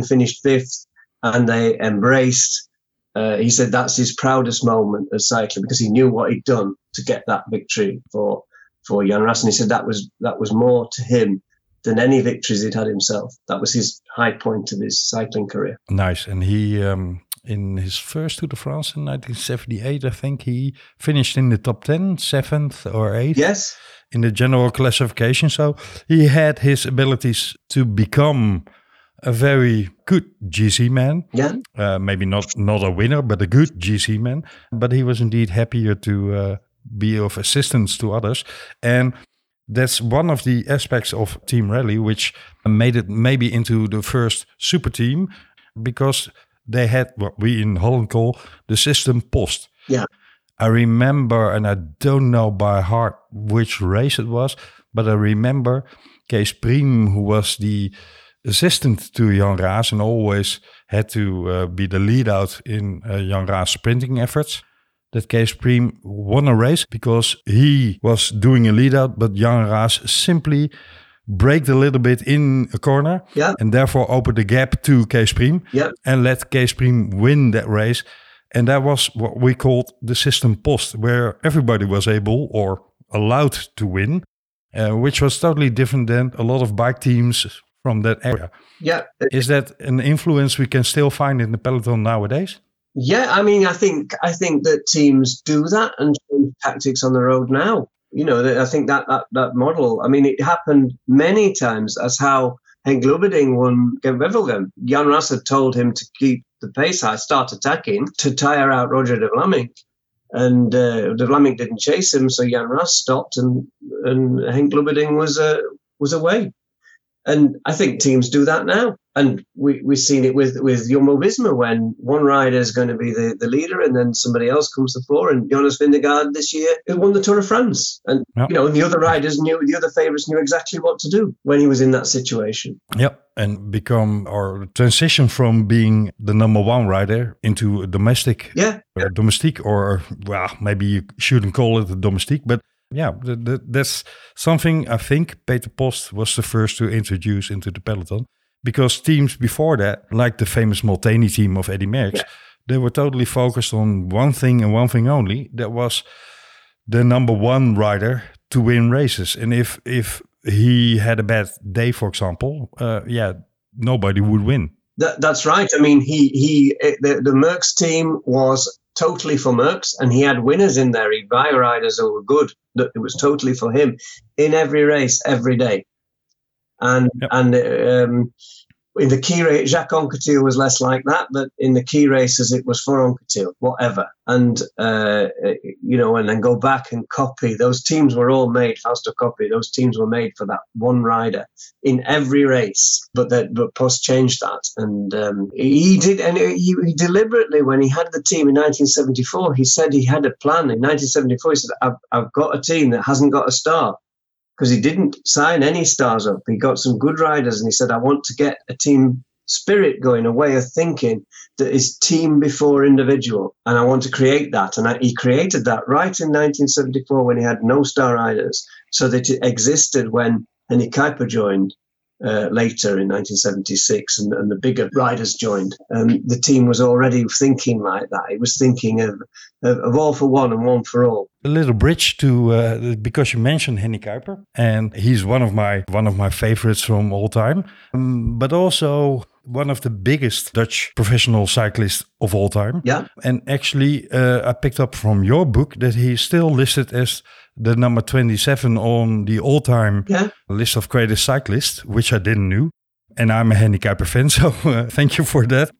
finished fifth and they embraced, uh, he said that's his proudest moment as cycling because he knew what he'd done to get that victory for for Jan Raas. And he said that was that was more to him than any victories he'd had himself. That was his high point of his cycling career. Nice. And he um, in his first Tour de France in 1978, I think he finished in the top 10, seventh or eighth. Yes. In the general classification. So he had his abilities to become a very good GC man. Yeah. Uh, maybe not not a winner, but a good GC man. But he was indeed happier to uh, be of assistance to others. And that's one of the aspects of Team Raleigh, which made it maybe into the first super team because they had what we in Holland call the system post. Yeah. I remember, and I don't know by heart which race it was, but I remember Kees Priem, who was the assistant to Jan Raas and always had to uh, be the lead out in uh, Jan Raas sprinting efforts. that Kees Priem won a race because he was doing a lead out, but Jan Raas simply braked a little bit in a corner Yeah. and therefore opened the gap to Kees Priem Yeah. and let Kees Priem win that race. And that was what we called the system post, where everybody was able or allowed to win, uh, which was totally different than a lot of bike teams from that area. Yeah. Is that an influence we can still find in the peloton nowadays? Yeah, I mean, I think I think that teams do that and change tactics on the road now. You know, I think that that that model. I mean, it happened many times. As how Henk Lubberding won Gent-Wevelgem. Jan Raas had told him to keep the pace high, start attacking to tire out Roger De Vlaeminck, and uh, De Vlaeminck didn't chase him, so Jan Raas stopped, and and Henk Lubberding was uh, was away. And I think teams do that now. And we, we've seen it with, with Jumbo Visma when one rider is going to be the, the leader and then somebody else comes to fore. And Jonas Vingegaard this year who won the Tour of France. And, Yeah. you know, and the other riders knew, the other favourites knew exactly what to do when he was in that situation. Yeah, and become or transition from being the number one rider into a domestic, Yeah. uh, domestique, or well, maybe you shouldn't call it a domestique, but yeah, th- th- that's something I think Peter Post was the first to introduce into the peloton because teams before that, like the famous Molteni team of Eddy Merckx, Yeah. they were totally focused on one thing and one thing only. That was the number one rider to win races. And if if he had a bad day, for example, uh, yeah, nobody would win. That, that's right. I mean, he he eh, the the Merckx team was totally for Merckx, and he had winners in there. He'd buy riders who were good. That it was totally for him in every race, every day. And Yep. and um, in the key race, Jacques Anquetil was less like that, but in the key races, it was for Anquetil, whatever. And uh, you know, and then go back and copy. Those teams were all made. Fausto Coppi. Those teams were made for that one rider in every race. But that but Post changed that, and um, he did, and he, he deliberately when he had the team in 1974, he said he had a plan. In 1974, he said, "I've, I've got a team that hasn't got a star." Because he didn't sign any stars up. He got some good riders, and he said, I want to get a team spirit going, a way of thinking that is team before individual. And I want to create that. And I, he created that right in 1974 when he had no star riders, so that it existed when Hennie Kuiper joined uh, later in 1976 and, and the bigger riders joined. Um, the team was already thinking like that. It was thinking of, of, of all for one and one for all. A little bridge to uh, because you mentioned Hennie Kuiper, and he's one of my one of my favorites from all time, um, but also one of the biggest Dutch professional cyclists of all time. Yeah. And actually, uh, I picked up from your book that he's still listed as the number 27 on the all-time Yeah. list of greatest cyclists, which I didn't know. And I'm a Hennie Kuiper fan, so uh, thank you for that.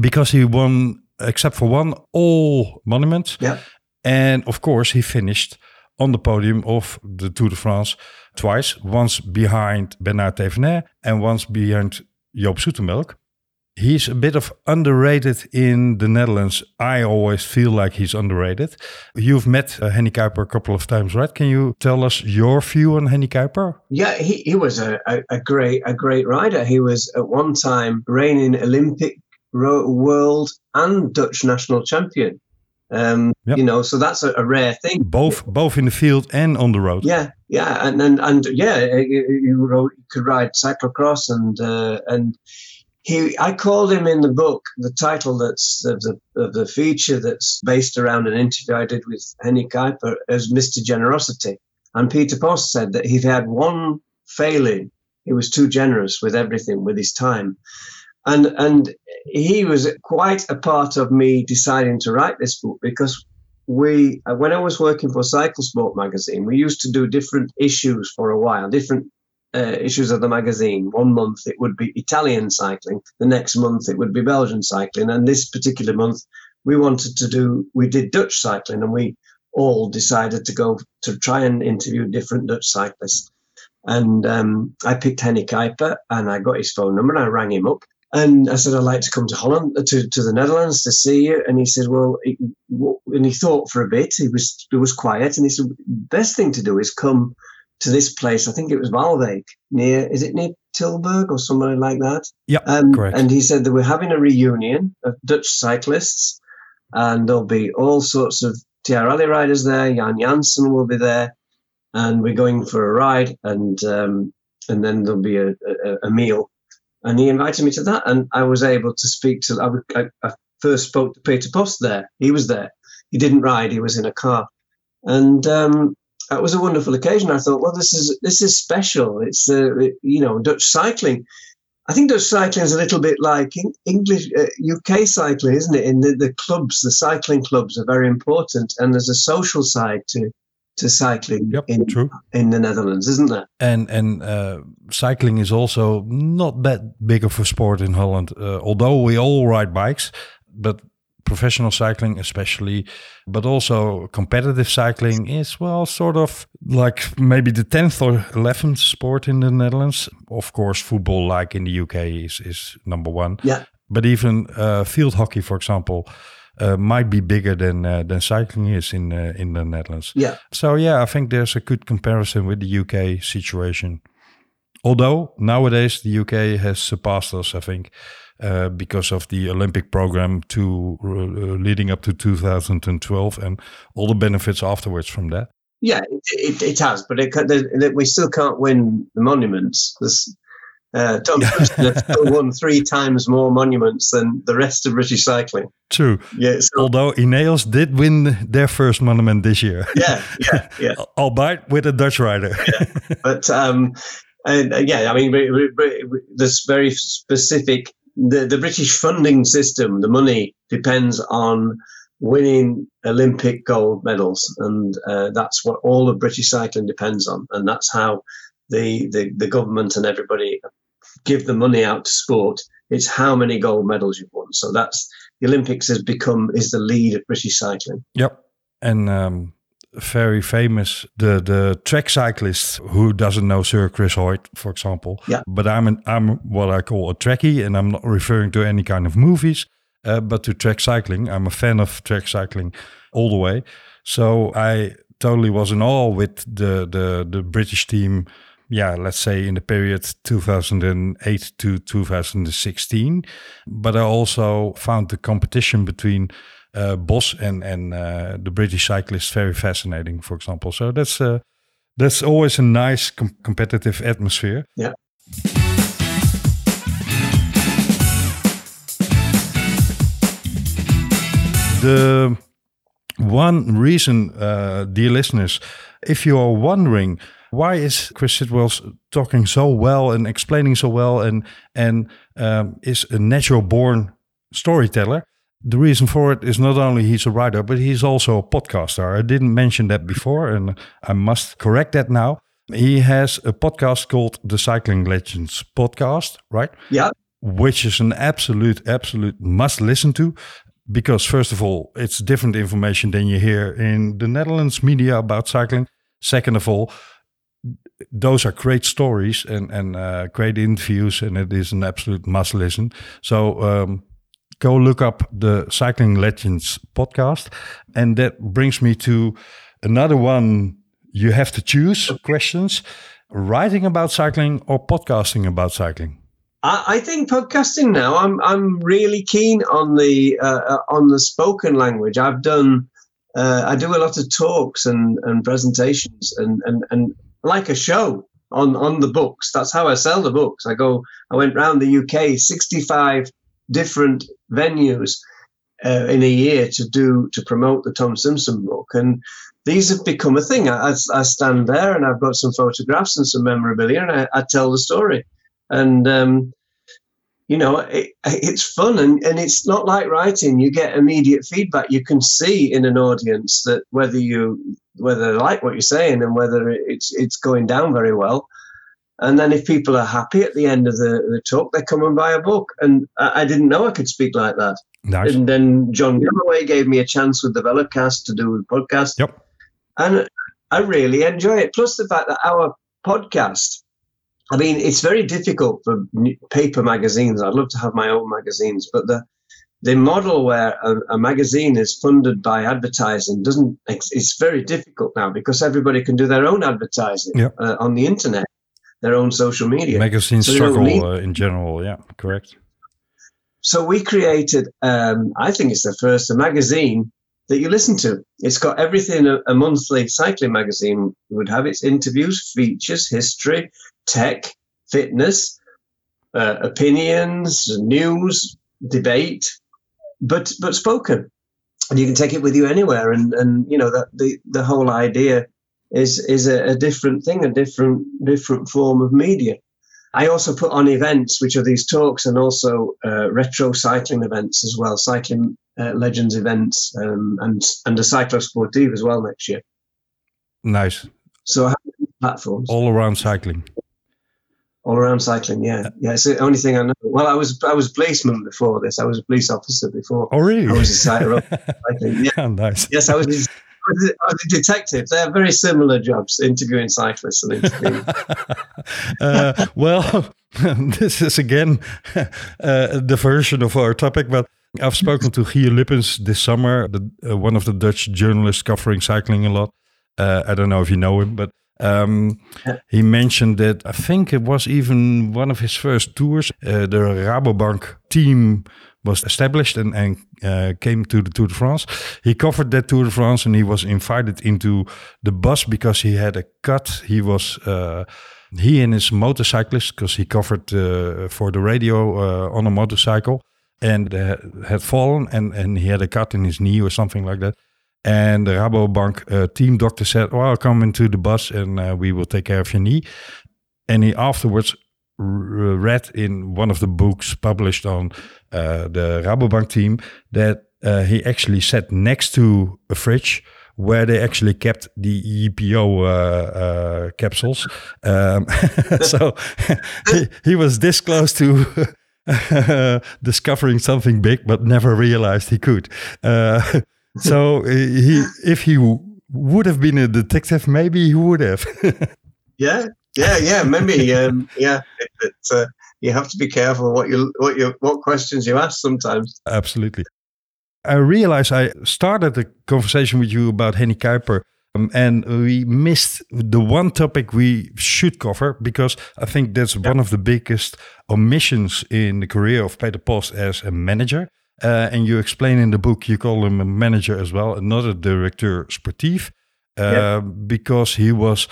Because he won, except for one, all monuments. Yeah. And of course, he finished on the podium of the Tour de France twice, once behind Bernard Thévenet and once behind Joop Zoetemelk. He's a bit of underrated in the Netherlands. I always feel like he's underrated. You've met uh, Hennie Kuiper a couple of times, right? Can you tell us your view on Hennie Kuiper? Yeah, he, he was a, a, a great a great rider. He was at one time reigning Olympic, world, and Dutch national champion. Um, Yep. You know, so that's a, a rare thing. Both, both in the field and on the road. Yeah, yeah, and and, and yeah, you, rode, he could ride cyclocross, and uh, and he. I called him in the book the title that's of the of the feature that's based around an interview I did with Hennie Kuiper as Mister Generosity, and Peter Post said that he'd had one failing. He was too generous with everything, with his time, and and he was quite a part of me deciding to write this book because we uh, when I was working for Cycle Sport magazine, we used to do different issues for a while, different uh, issues of the magazine. One month it would be Italian cycling, the next month it would be Belgian cycling, and this particular month we wanted to do we did Dutch cycling, and we all decided to go to try and interview different Dutch cyclists. And um, I picked Hennie Kuiper, and I got his phone number, and I rang him up. And I said, I'd like to come to Holland, to, to the Netherlands to see you. And he said, well, he, and he thought for a bit. He was, he was quiet. And he said, best thing to do is come to this place. I think it was Waalwijk near, is it near Tilburg or somewhere like that? Yeah, Um, correct. and he said that we're having a reunion of Dutch cyclists and there'll be all sorts of TI Raleigh riders there. Jan Janssen will be there, and we're going for a ride, and um, and then there'll be a, a, a meal. And he invited me to that, and I was able to speak to. I, I, first spoke to Peter Post there. He was there. He didn't ride. He was in a car, and um, that was a wonderful occasion. I thought, well, this is this is special. It's the you know Dutch cycling. I think Dutch cycling is a little bit like Eng- English uh, UK cycling, isn't it? In the, the clubs, the cycling clubs are very important, and there's a social side to to cycling Yep, in true. in the Netherlands, isn't there? And and uh, cycling is also not that big of a sport in Holland. Uh, although we all ride bikes, but professional cycling, especially, but also competitive cycling is well, sort of like maybe the tenth or eleventh sport in the Netherlands. Of course, football, like in the UK, is is number one. Yeah. But even uh, field hockey, for example. Uh, might be bigger than uh, than cycling is in uh, in the Netherlands. Yeah. So yeah, I think there's a good comparison with the UK situation. Although nowadays the UK has surpassed us, I think, uh, because of the Olympic program to uh, leading up to 2012 and all the benefits afterwards from that. Yeah, it, it, it has, but it, we still can't win the monuments. There's, uh, Tom Simpson won three times more monuments than the rest of British cycling. True. Yeah, so, Although Ineos did win their first monument this year, yeah, yeah, yeah. albeit with a Dutch rider. yeah. But um, and, uh, yeah, I mean, there's very specific. The the British funding system, the money depends on winning Olympic gold medals, and uh, that's what all of British cycling depends on, and that's how the, the the government and everybody give the money out to sport. It's how many gold medals you've won. So that's the Olympics has become is the lead of British cycling. Yep. And um, very famous, the the track cyclist who doesn't know Sir Chris Hoy, for example. Yeah. But I'm an, I'm what I call a trekkie, and I'm not referring to any kind of movies, uh, but to track cycling. I'm a fan of track cycling all the way. So I totally was in awe with the the the British team. Yeah, let's say in the period 2008 to 2016. But I also found the competition between uh, Bos and and uh, the British cyclists very fascinating. For example, so that's uh, that's always a nice com- competitive atmosphere. Yeah. The one reason, uh, dear listeners, if you are wondering why is Chris Sidwells talking so well and explaining so well and and um, is a natural born storyteller, the reason for it is not only he's a writer, but he's also a podcaster. I didn't mention that before, and I must correct that now. He has a podcast called the Cycling Legends Podcast, right? Yeah, which is an absolute, absolute must listen to. Because, first of all, it's different information than you hear in the Netherlands media about cycling. Second of all, those are great stories and, and uh, great interviews, and it is an absolute must listen. So, um, go look up the Cycling Legends podcast. And that brings me to another one you have to choose questions writing about cycling or podcasting about cycling. I, I think podcasting now. I'm I'm really keen on the uh, uh, on the spoken language. I've done. Uh, I do a lot of talks and, and presentations and, and, and like a show on, on the books. That's how I sell the books. I go. I went round the UK, sixty five different venues uh, in a year to do to promote the Tom Simpson book, and these have become a thing. I, I, I stand there and I've got some photographs and some memorabilia, and I, I tell the story and um, you know it, it's fun and, and it's not like writing you get immediate feedback you can see in an audience that whether you whether they like what you're saying and whether it's it's going down very well and then if people are happy at the end of the, the talk they come and buy a book and I, I didn't know i could speak like that Nice. and then john galloway gave me a chance with the velocast to do a podcast Yep. and I really enjoy it. Plus the fact that our podcast, I mean, it's very difficult for paper magazines. I'd love to have my own magazines, but the the model where a, a magazine is funded by advertising doesn't. It's, it's very difficult now because everybody can do their own advertising Yep. uh, on the internet, their own social media. Magazines So struggle need- uh, in general. Yeah, correct. so we created um, i think it's the first a magazine that you listen to. It's got everything a, a monthly cycling magazine would have. Its interviews, features, history, tech, fitness, uh, opinions, news, debate, but but spoken, and you can take it with you anywhere. And and you know that the the whole idea is is a, a different thing, a different different form of media. I also put on events, which are these talks and also uh, retro cycling events as well, cycling uh, legends events, um, and and a cyclo sportive as well next year. Nice. So I have platforms All around cycling. All around cycling. Yeah, yeah. It's the only thing I know. Well, I was I was a policeman before this. I was a police officer before. Oh, really? I was a cycler. cycling. Yeah. Yeah, nice. Yes, I was. I was a- I was a detective. They're very similar jobs, interviewing cyclists and interviewing. uh, well, this is again uh, the version of our topic, but I've spoken to Gier Lippens this summer, the, uh, one of the Dutch journalists covering cycling a lot. Uh, I don't know if you know him, but um, he mentioned that I think it was even one of his first tours. Uh, the Rabobank team was established and, and uh, came to the Tour de France. He covered that Tour de France and he was invited into the bus because he had a cut. He was uh, he and his motorcyclist because he covered uh, for the radio uh, on a motorcycle and uh, had fallen and, and he had a cut in his knee or something like that. And the Rabobank uh, team doctor said, "Well, I'll come into the bus and uh, we will take care of your knee." And he afterwards r- read in one of the books published on uh, the Rabobank team that he actually sat next to a fridge where they actually kept the EPO uh, uh, capsules. Um, so he, he was this close to discovering something big, but never realized he could. Uh, so he, if he would have been a detective, maybe he would have. yeah, yeah, yeah. Maybe, um, yeah. But uh, you have to be careful what you what you what questions you ask sometimes. Absolutely. I realize I started the conversation with you about Hennie Kuiper. Um, and we missed the one topic we should cover because I think that's one of the biggest omissions in the career of Peter Post as a manager. Uh, and you explain in the book, you call him a manager as well, not a directeur sportief, uh, because he was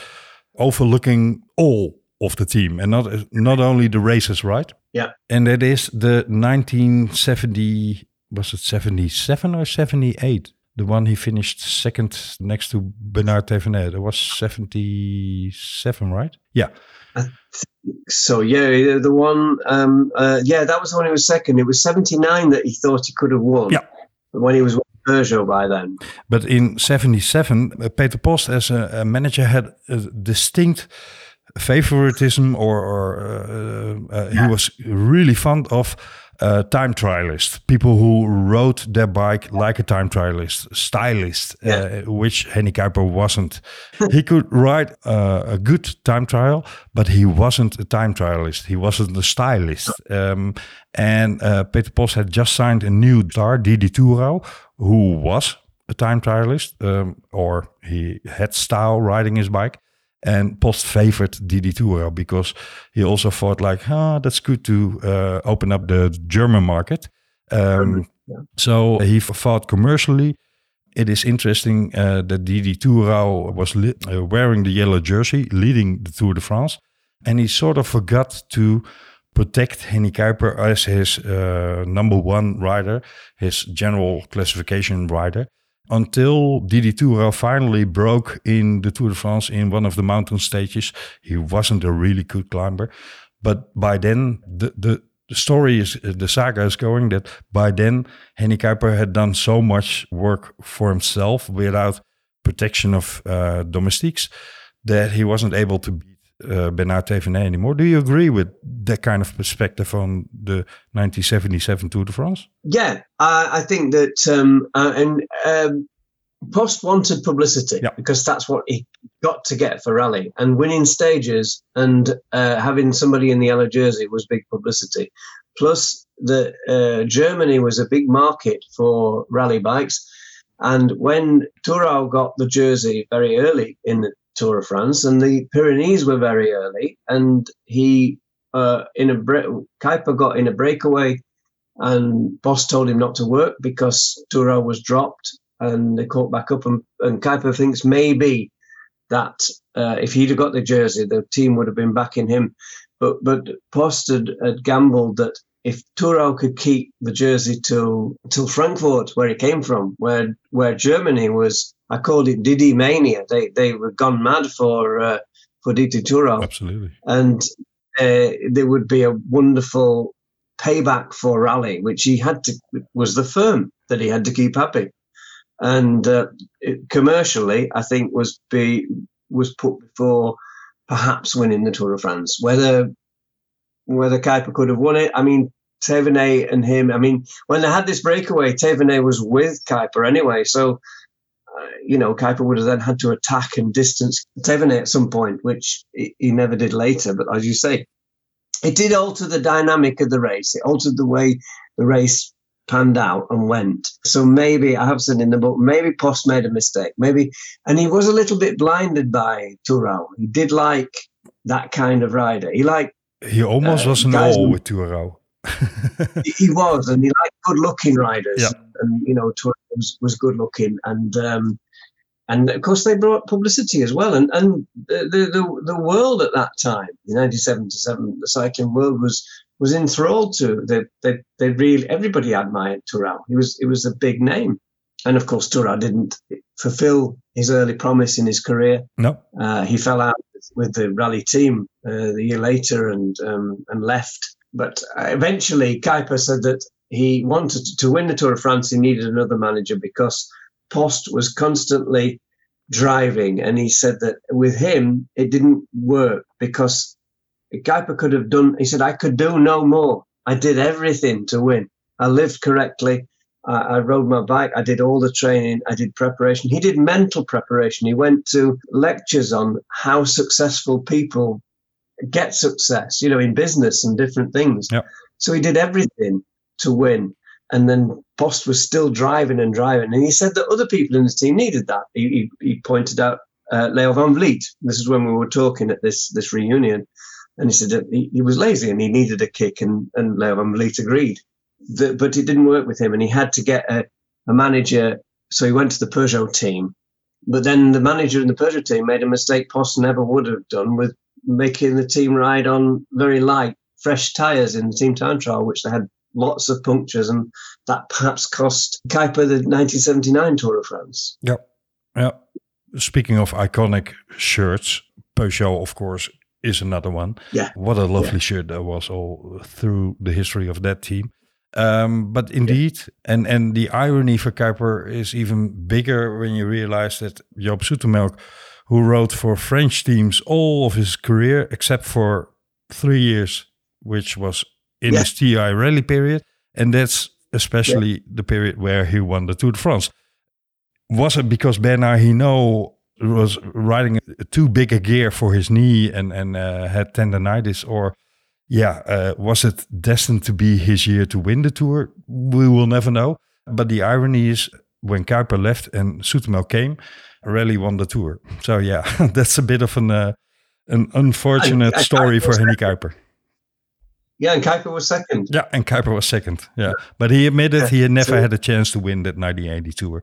overlooking all of the team and not not only the races, right? Yeah. And that is the 1970, was it 77 or 78? The one he finished second next to Bernard Thévenet. It was 77, right? Yeah. So yeah, the one, um, uh, yeah, that was the one he was second. It was seventy nine that he thought he could have won. Yeah. when he was with Peugeot by then. But in 77, uh, Peter Post as a, a manager had a distinct favoritism or, or uh, uh, he was really fond of uh, time trialists, people who rode their bike like a time trialist, stylist, uh, which Hennie Kuiper wasn't. he could ride uh, a good time trial, but he wasn't a time trialist. He wasn't a stylist. Um, and uh, Peter Post had just signed a new star, Didi Thurau, who was a time trialist, um, or he had style riding his bike. And Post favored Didi Thurau because he also thought like, ah, that's good to uh, open up the German market. Um, So he fought commercially. It is interesting uh, that Didi Thurau was uh, wearing the yellow jersey, leading the Tour de France, and he sort of forgot to protect Hennie Kuiper as his uh, number one rider, his general classification rider, until Didi Thurau finally broke in the Tour de France in one of the mountain stages. He wasn't a really good climber, but by then the the, the story is the saga is going that by then Hennie Kuiper had done so much work for himself without protection of uh, domestiques that he wasn't able to uh, Bernard Thévenet anymore. Do you agree with that kind of perspective on the 1977 Tour de France? Yeah, I, I think that, um, uh, and um, Post wanted publicity Yeah. because that's what he got to get for Raleigh, and winning stages and uh, having somebody in the yellow jersey was big publicity. Plus, the uh, Germany was a big market for Raleigh bikes, and when Thurau got the jersey very early in the Tour of France, and the Pyrenees were very early, and he uh, in a bre- Kuiper got in a breakaway and boss told him not to work because Thurau was dropped and they caught back up. And, and Kuiper thinks maybe that uh, if he'd have got the jersey, the team would have been backing him. But but Post had, had gambled that if Thurau could keep the jersey till till Frankfurt, where he came from, where where Germany was, I called it Didi mania. They they were gone mad for uh, for Didi Thurau, Absolutely. and uh, there would be a wonderful payback for Raleigh, which he had to was the firm that he had to keep happy, and uh, it, commercially, I think was be was put before perhaps winning the Tour of France. Whether whether Kuiper could have won it, I mean, Thévenet and him. I mean, when they had this breakaway, Thévenet was with Kuiper anyway, so. Uh, you know, Kuiper would have then had to attack and distance Thévenet at some point, which he, he never did later. But as you say, it did alter the dynamic of the race. It altered the way the race panned out and went. So maybe I have said in the book, maybe Post made a mistake. Maybe, and he was a little bit blinded by Thurau. He did like that kind of rider. He liked He almost Uh, was an all with Thurau. he was, and he liked good-looking riders. Yeah. And you know, Thurau was, was good-looking, and um, and of course they brought publicity as well. And and the the the, world at that time, in 1977, the cycling world was was enthralled to. They they they really everybody admired Thurau. He was it was a big name, and of course Thurau didn't fulfil his early promise in his career. No. Uh, he fell out with the Raleigh team uh, the year later and um, and left. But uh, eventually, Kuiper said that he wanted to win the Tour de France. He needed another manager because Post was constantly driving, and he said that with him it didn't work because Kuiper could have done. He said, "I could do no more. I did everything to win. I lived correctly." I rode my bike. I did all the training. I did preparation. He did mental preparation. He went to lectures on how successful people get success, you know, in business and different things. Yep. So he did everything to win. And then Post was still driving and driving. And he said that other people in his team needed that. He, he, he pointed out uh, Leo van Vliet. This is when we were talking at this, this reunion. And he said that he, he was lazy and he needed a kick. And, and Leo van Vliet agreed. The, but it didn't work with him. And he had to get a, a manager. So he went to the Peugeot team. But then the manager in the Peugeot team made a mistake Post never would have done with making the team ride on very light, fresh tyres in the team time trial, which they had lots of punctures, and that perhaps cost Kuiper the 1979 Tour de France. Yeah. Yeah. Speaking of iconic shirts, Peugeot, of course, is another one. Yeah. What a lovely Yeah. shirt that was all through the history of that team. Um, but indeed, and, and the irony for Kuiper is even bigger when you realize that Joop Zoetemelk, who rode for French teams all of his career, except for three years, which was in Yeah. his TI Raleigh period, and that's especially the period where he won the Tour de France. Was it because Bernard Hinault was riding too big a gear for his knee and and uh, had tendonitis, or yeah, uh, was it destined to be his year to win the tour? We will never know. But the irony is, when Kuiper left and Zoetemelk came, Raleigh won the tour. So yeah, that's a bit of an uh, an unfortunate And- story for Hennie. Kuiper. Yeah, and Kuiper was second. Yeah, and Kuiper was second. Yeah, but he admitted he had never So- had a chance to win that 1980 tour,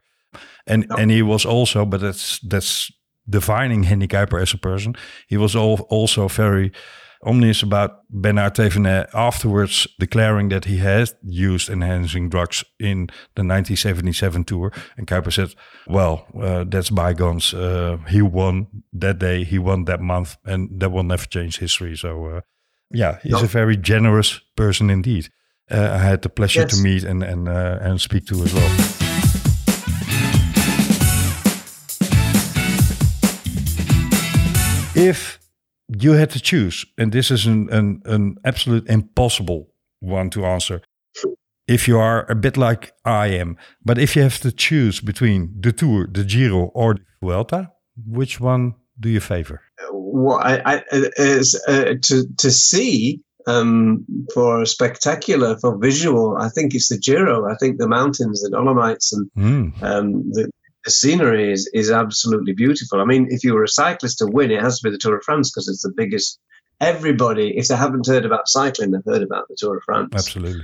and No. and he was also, but that's that's defining Hennie Kuiper as a person. He was all, also very ominous about Bernard Thévenet afterwards declaring that he had used enhancing drugs in the 1977 tour. And Kuiper said, "Well, uh, that's bygones. Uh, he won that day. He won that month, and that will never change history." So. Uh, yeah, he's No. a very generous person indeed. Uh, I had the pleasure to meet and and uh, and speak to as well. If you had to choose, and this is an, an, an absolute impossible one to answer, if you are a bit like I am, but if you have to choose between the Tour, the Giro, or the Vuelta, which one do you favor? What I, I is uh, to to see um, for spectacular, for visual. I think it's the Giro. I think the mountains, the Dolomites, and Hmm. um, the, the scenery is, is absolutely beautiful. I mean, if you were a cyclist to win, it has to be the Tour of France because it's the biggest. Everybody, if they haven't heard about cycling, they've heard about the Tour of France. Absolutely.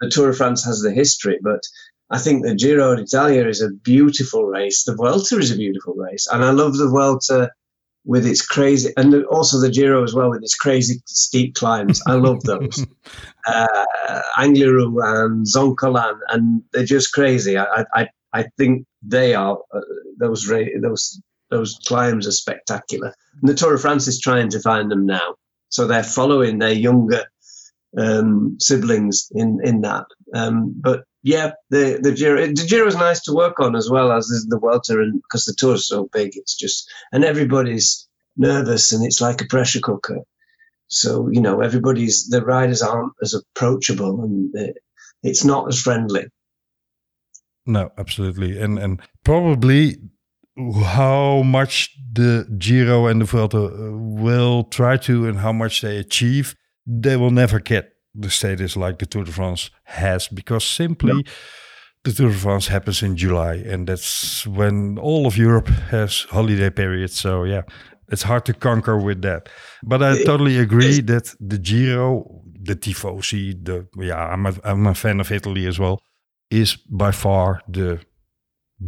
The Tour of France has the history, but I think the Giro d'Italia is a beautiful race. The Vuelta is a beautiful race, and I love the Vuelta with its crazy, and also the Giro as well with its crazy steep climbs. I love those. uh, Angliru and Zoncolan, and they're just crazy. I, I, I think they are uh, those those those climbs are spectacular. And the Tour of France is trying to find them now, so they're following their younger um, siblings in in that. Um, but yeah, the the Giro the Giro is nice to work on as well as is the Vuelta, and because the tour is so big, it's just and everybody's nervous and it's like a pressure cooker. So you know, everybody's the riders aren't as approachable and it's not as friendly. No, absolutely, and and probably how much the Giro and the Vuelta uh, will try to and how much they achieve, they will never get the status like the Tour de France has because simply the Tour de France happens in July and that's when all of Europe has holiday periods. So yeah, it's hard to conquer with that. But I totally agree that the Giro, the Tifosi, the yeah, I'm a, I'm a fan of Italy as well, is by far the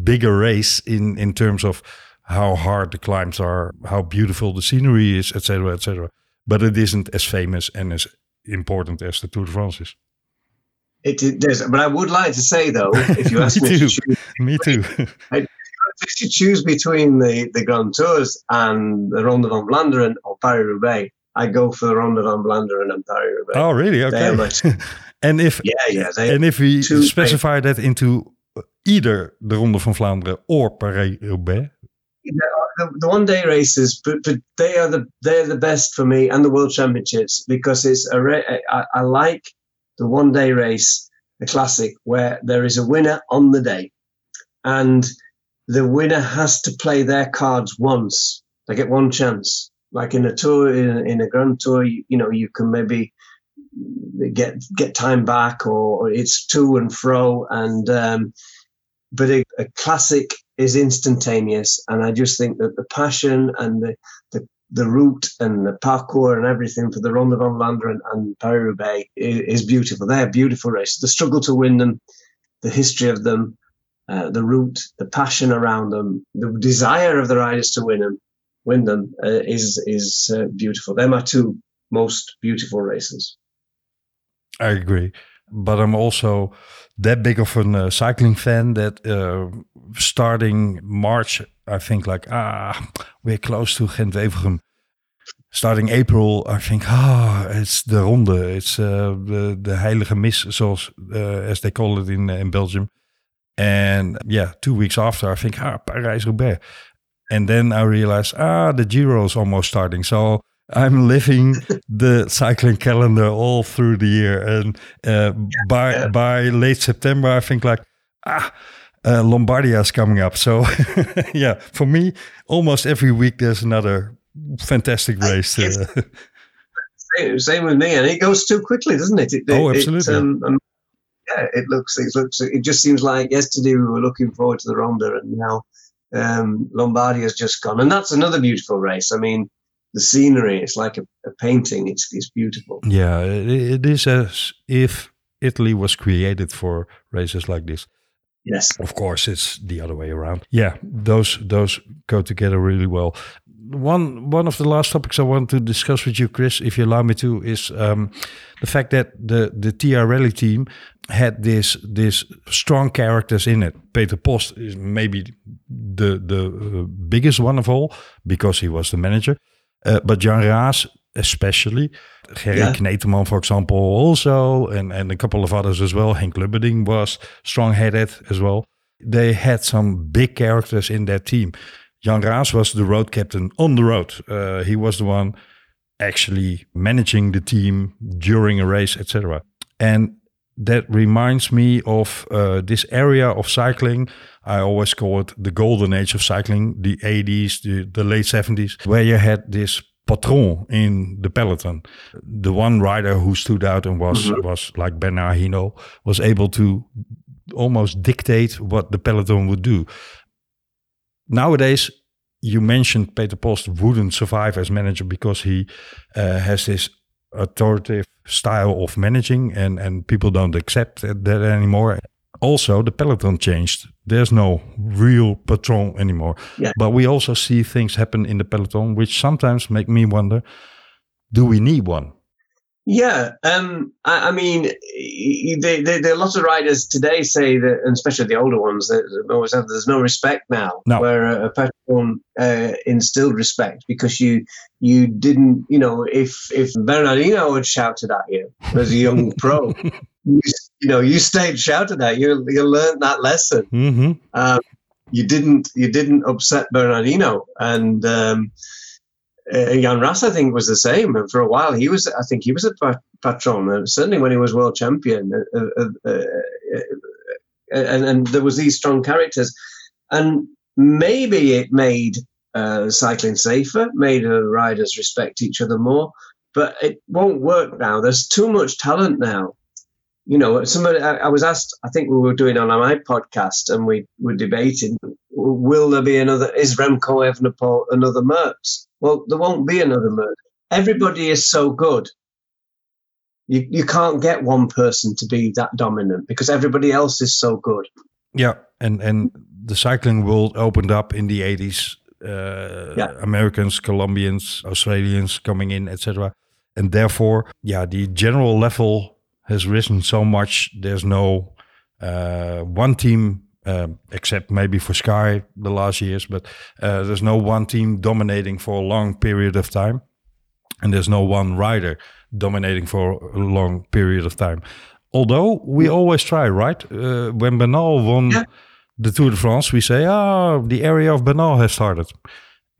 bigger race in in terms of how hard the climbs are, how beautiful the scenery is, etc., etc. But it isn't as famous and as important as the Tour de France is. It, it does, but I would like to say though, if you ask me, me, to choose, me too. I, if you choose between the, the Grand Tours and the Ronde van Vlaanderen or Paris Roubaix, I go for the Ronde van Vlaanderen and Paris Roubaix. Oh, really? Okay. and if yeah, yeah, and if we specify that into either the Ronde van Vlaanderen or Paris Roubaix, the, the one day races, but, but they are the they're the best for me, and the World Championships because it's a I, I like the one day race, the classic, where there is a winner on the day, and the winner has to play their cards once. They get one chance. Like in a tour, in, in a grand tour, you, you know, you can maybe get get time back, or, it's to and fro, and um, but a, a, classic is instantaneous. And I just think that the passion and the, the, the route and the parcours and everything for the Ronde van Vlaanderen and Paris-Roubaix is, is, beautiful. They're beautiful races. The struggle to win them, the history of them, uh, the route, the passion around them, the desire of the riders to win them, win them uh, is is uh, beautiful. They're my two most beautiful races. I agree, but I'm also that big of a uh, cycling fan that uh, starting March, I think like, ah, we're close to Gent-Wevelgem. Starting April, I think, ah, it's the Ronde. It's uh, the, the Heilige Mis, zoals, uh, as they call it in, in Belgium. And yeah, two weeks after, I think, ah, Paris-Roubaix. And then I realized, ah, the Giro is almost starting. So I'm living the cycling calendar all through the year, and uh, by yeah. by late September, I think like ah, uh, Lombardia is coming up. So yeah, for me, almost every week there's another fantastic race. Uh, same, same, with me, and it goes too quickly, doesn't it? it oh, absolutely. It, um, um, yeah, it looks, it looks, it just seems like yesterday we were looking forward to the Ronda, and now um, Lombardia has just gone, and that's another beautiful race. I mean the scenery. It's like a, a painting. It's it's beautiful. Yeah, it, it is as if Italy was created for races like this. Yes. Of course, it's the other way around. Yeah, those those go together really well. One one of the last topics I want to discuss with you, Chris, if you allow me to, is um, the fact that the the TI Raleigh team had this this strong characters in it. Peter Post is maybe the the uh, biggest one of all because he was the manager. Uh, but Jan Raas, especially, Gerrie yeah. Knetemann, for example, also, and, and a couple of others as well. Henk Lubberding was strong headed as well. They had some big characters in their team. Jan Raas was the road captain on the road. Uh, he was the one actually managing the team during a race, etc. And that reminds me of uh, this area of cycling. I always call it the golden age of cycling, the 80s, the, the late 70s, where you had this patron in the peloton. The one rider who stood out and was mm-hmm. was like Bernard Hinault was able to almost dictate what the peloton would do. Nowadays, you mentioned Peter Post wouldn't survive as manager because he uh, has this authoritative style of managing and and people don't accept that anymore also the peloton changed. There's no real patron anymore. Yeah. But we also see things happen in the peloton, which sometimes make me wonder: Do we need one? Yeah, um, I, I mean, they, they, they, a lot of riders today say that, and especially the older ones, that always have there's no respect now. No. Where a, a patron uh, instilled respect because you you didn't, you know, if if Bernard Hinault had shouted at you as a young pro, you, you know, you stayed shouted at you, you learned that lesson. Mm-hmm. Um, you didn't you didn't upset Bernard Hinault, and um, uh, Jan Raas, I think, was the same. And for a while, he was. I think he was a pa- patron. Uh, certainly, when he was world champion, uh, uh, uh, and, and there was these strong characters, and maybe it made uh, cycling safer, made uh, riders respect each other more. But it won't work now. There's too much talent now. You know, somebody. I, I was asked. I think we were doing on my podcast, and we were debating: Will there be another? Is Remco Evenepoel another Merckx? Well, there won't be another Merckx. Everybody is so good. You you can't get one person to be that dominant because everybody else is so good. Yeah, and and the cycling world opened up in the 80s. Uh, Yeah. Americans, Colombians, Australians coming in, etc. And therefore, yeah, the general level has risen so much. There's no uh, one team, um, except maybe for Sky the last years, but uh, there's no one team dominating for a long period of time. And there's no one rider dominating for a long period of time. Although we always try, right? Uh, when Bernal won Yeah. the Tour de France, we say, oh, the area of Bernal has started.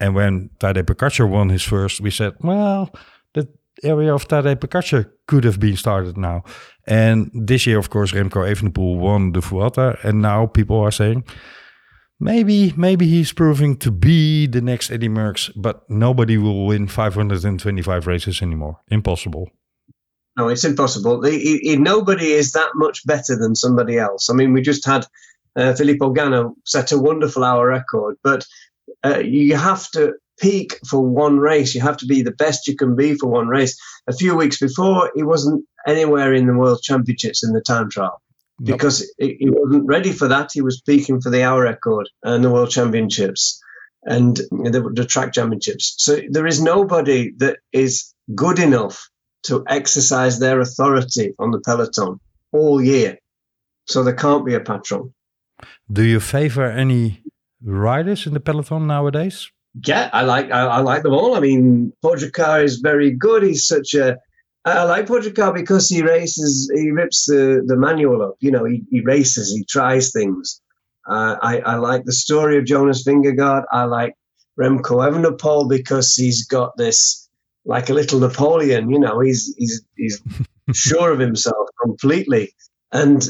And when Tadej Pogacar won his first, we said, well, area of Tadej Pogacar could have been started now. And this year, of course, Remco Evenepoel won the Vuelta, and now people are saying, maybe, maybe he's proving to be the next Eddy Merckx, but nobody will win 525 races anymore. Impossible. No, it's impossible. Nobody is that much better than somebody else. I mean, we just had uh, Filippo Ganna set a wonderful hour record, but uh, you have to peak for one race. You have to be the best you can be for one race. A few weeks before, he wasn't anywhere in the World Championships in the time trial Nope. because he he wasn't ready for that. He was peaking for the hour record and the World Championships and the, the track championships. So there is nobody that is good enough to exercise their authority on the peloton all year. So there can't be a patron. Do you favor any riders in the peloton nowadays? Yeah, I like I, I like them all. I mean, Pogacar is very good. He's such a I like Pogacar because he races, he rips the, the manual up. You know, he, he races, he tries things. Uh, I, I like the story of Jonas Vingegaard. I like Remco Evenepoel because he's got this like a little Napoleon. You know, he's he's he's sure of himself completely, and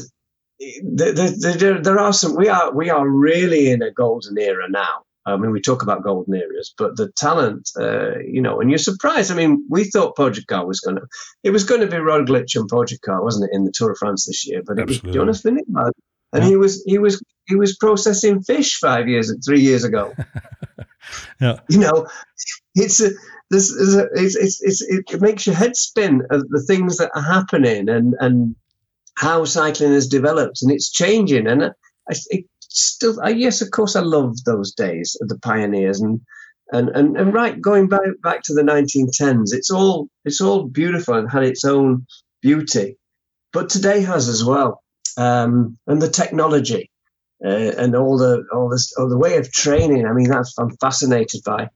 there, there, there, there are some. We are we are really in a golden era now. I mean, we talk about golden areas, but the talent, uh, you know, and you're surprised. I mean, we thought Pogacar was going to, it was going to be Roglic and Pogacar, wasn't it, in the Tour de France this year? But it was Jonas Vingegaard, and Yeah. he was he was he was processing fish five years, three years ago. Yeah. You know, it's a, this is a, it's, it's, it's, it makes your head spin of the things that are happening and and how cycling has developed and it's changing and I, it still I, yes of course I love those days of the pioneers and and and, and right going back back to the 1910s it's all it's all beautiful and had its own beauty. But today has as well um, and the technology uh, and all the all this all the way of training. I mean that's I'm fascinated by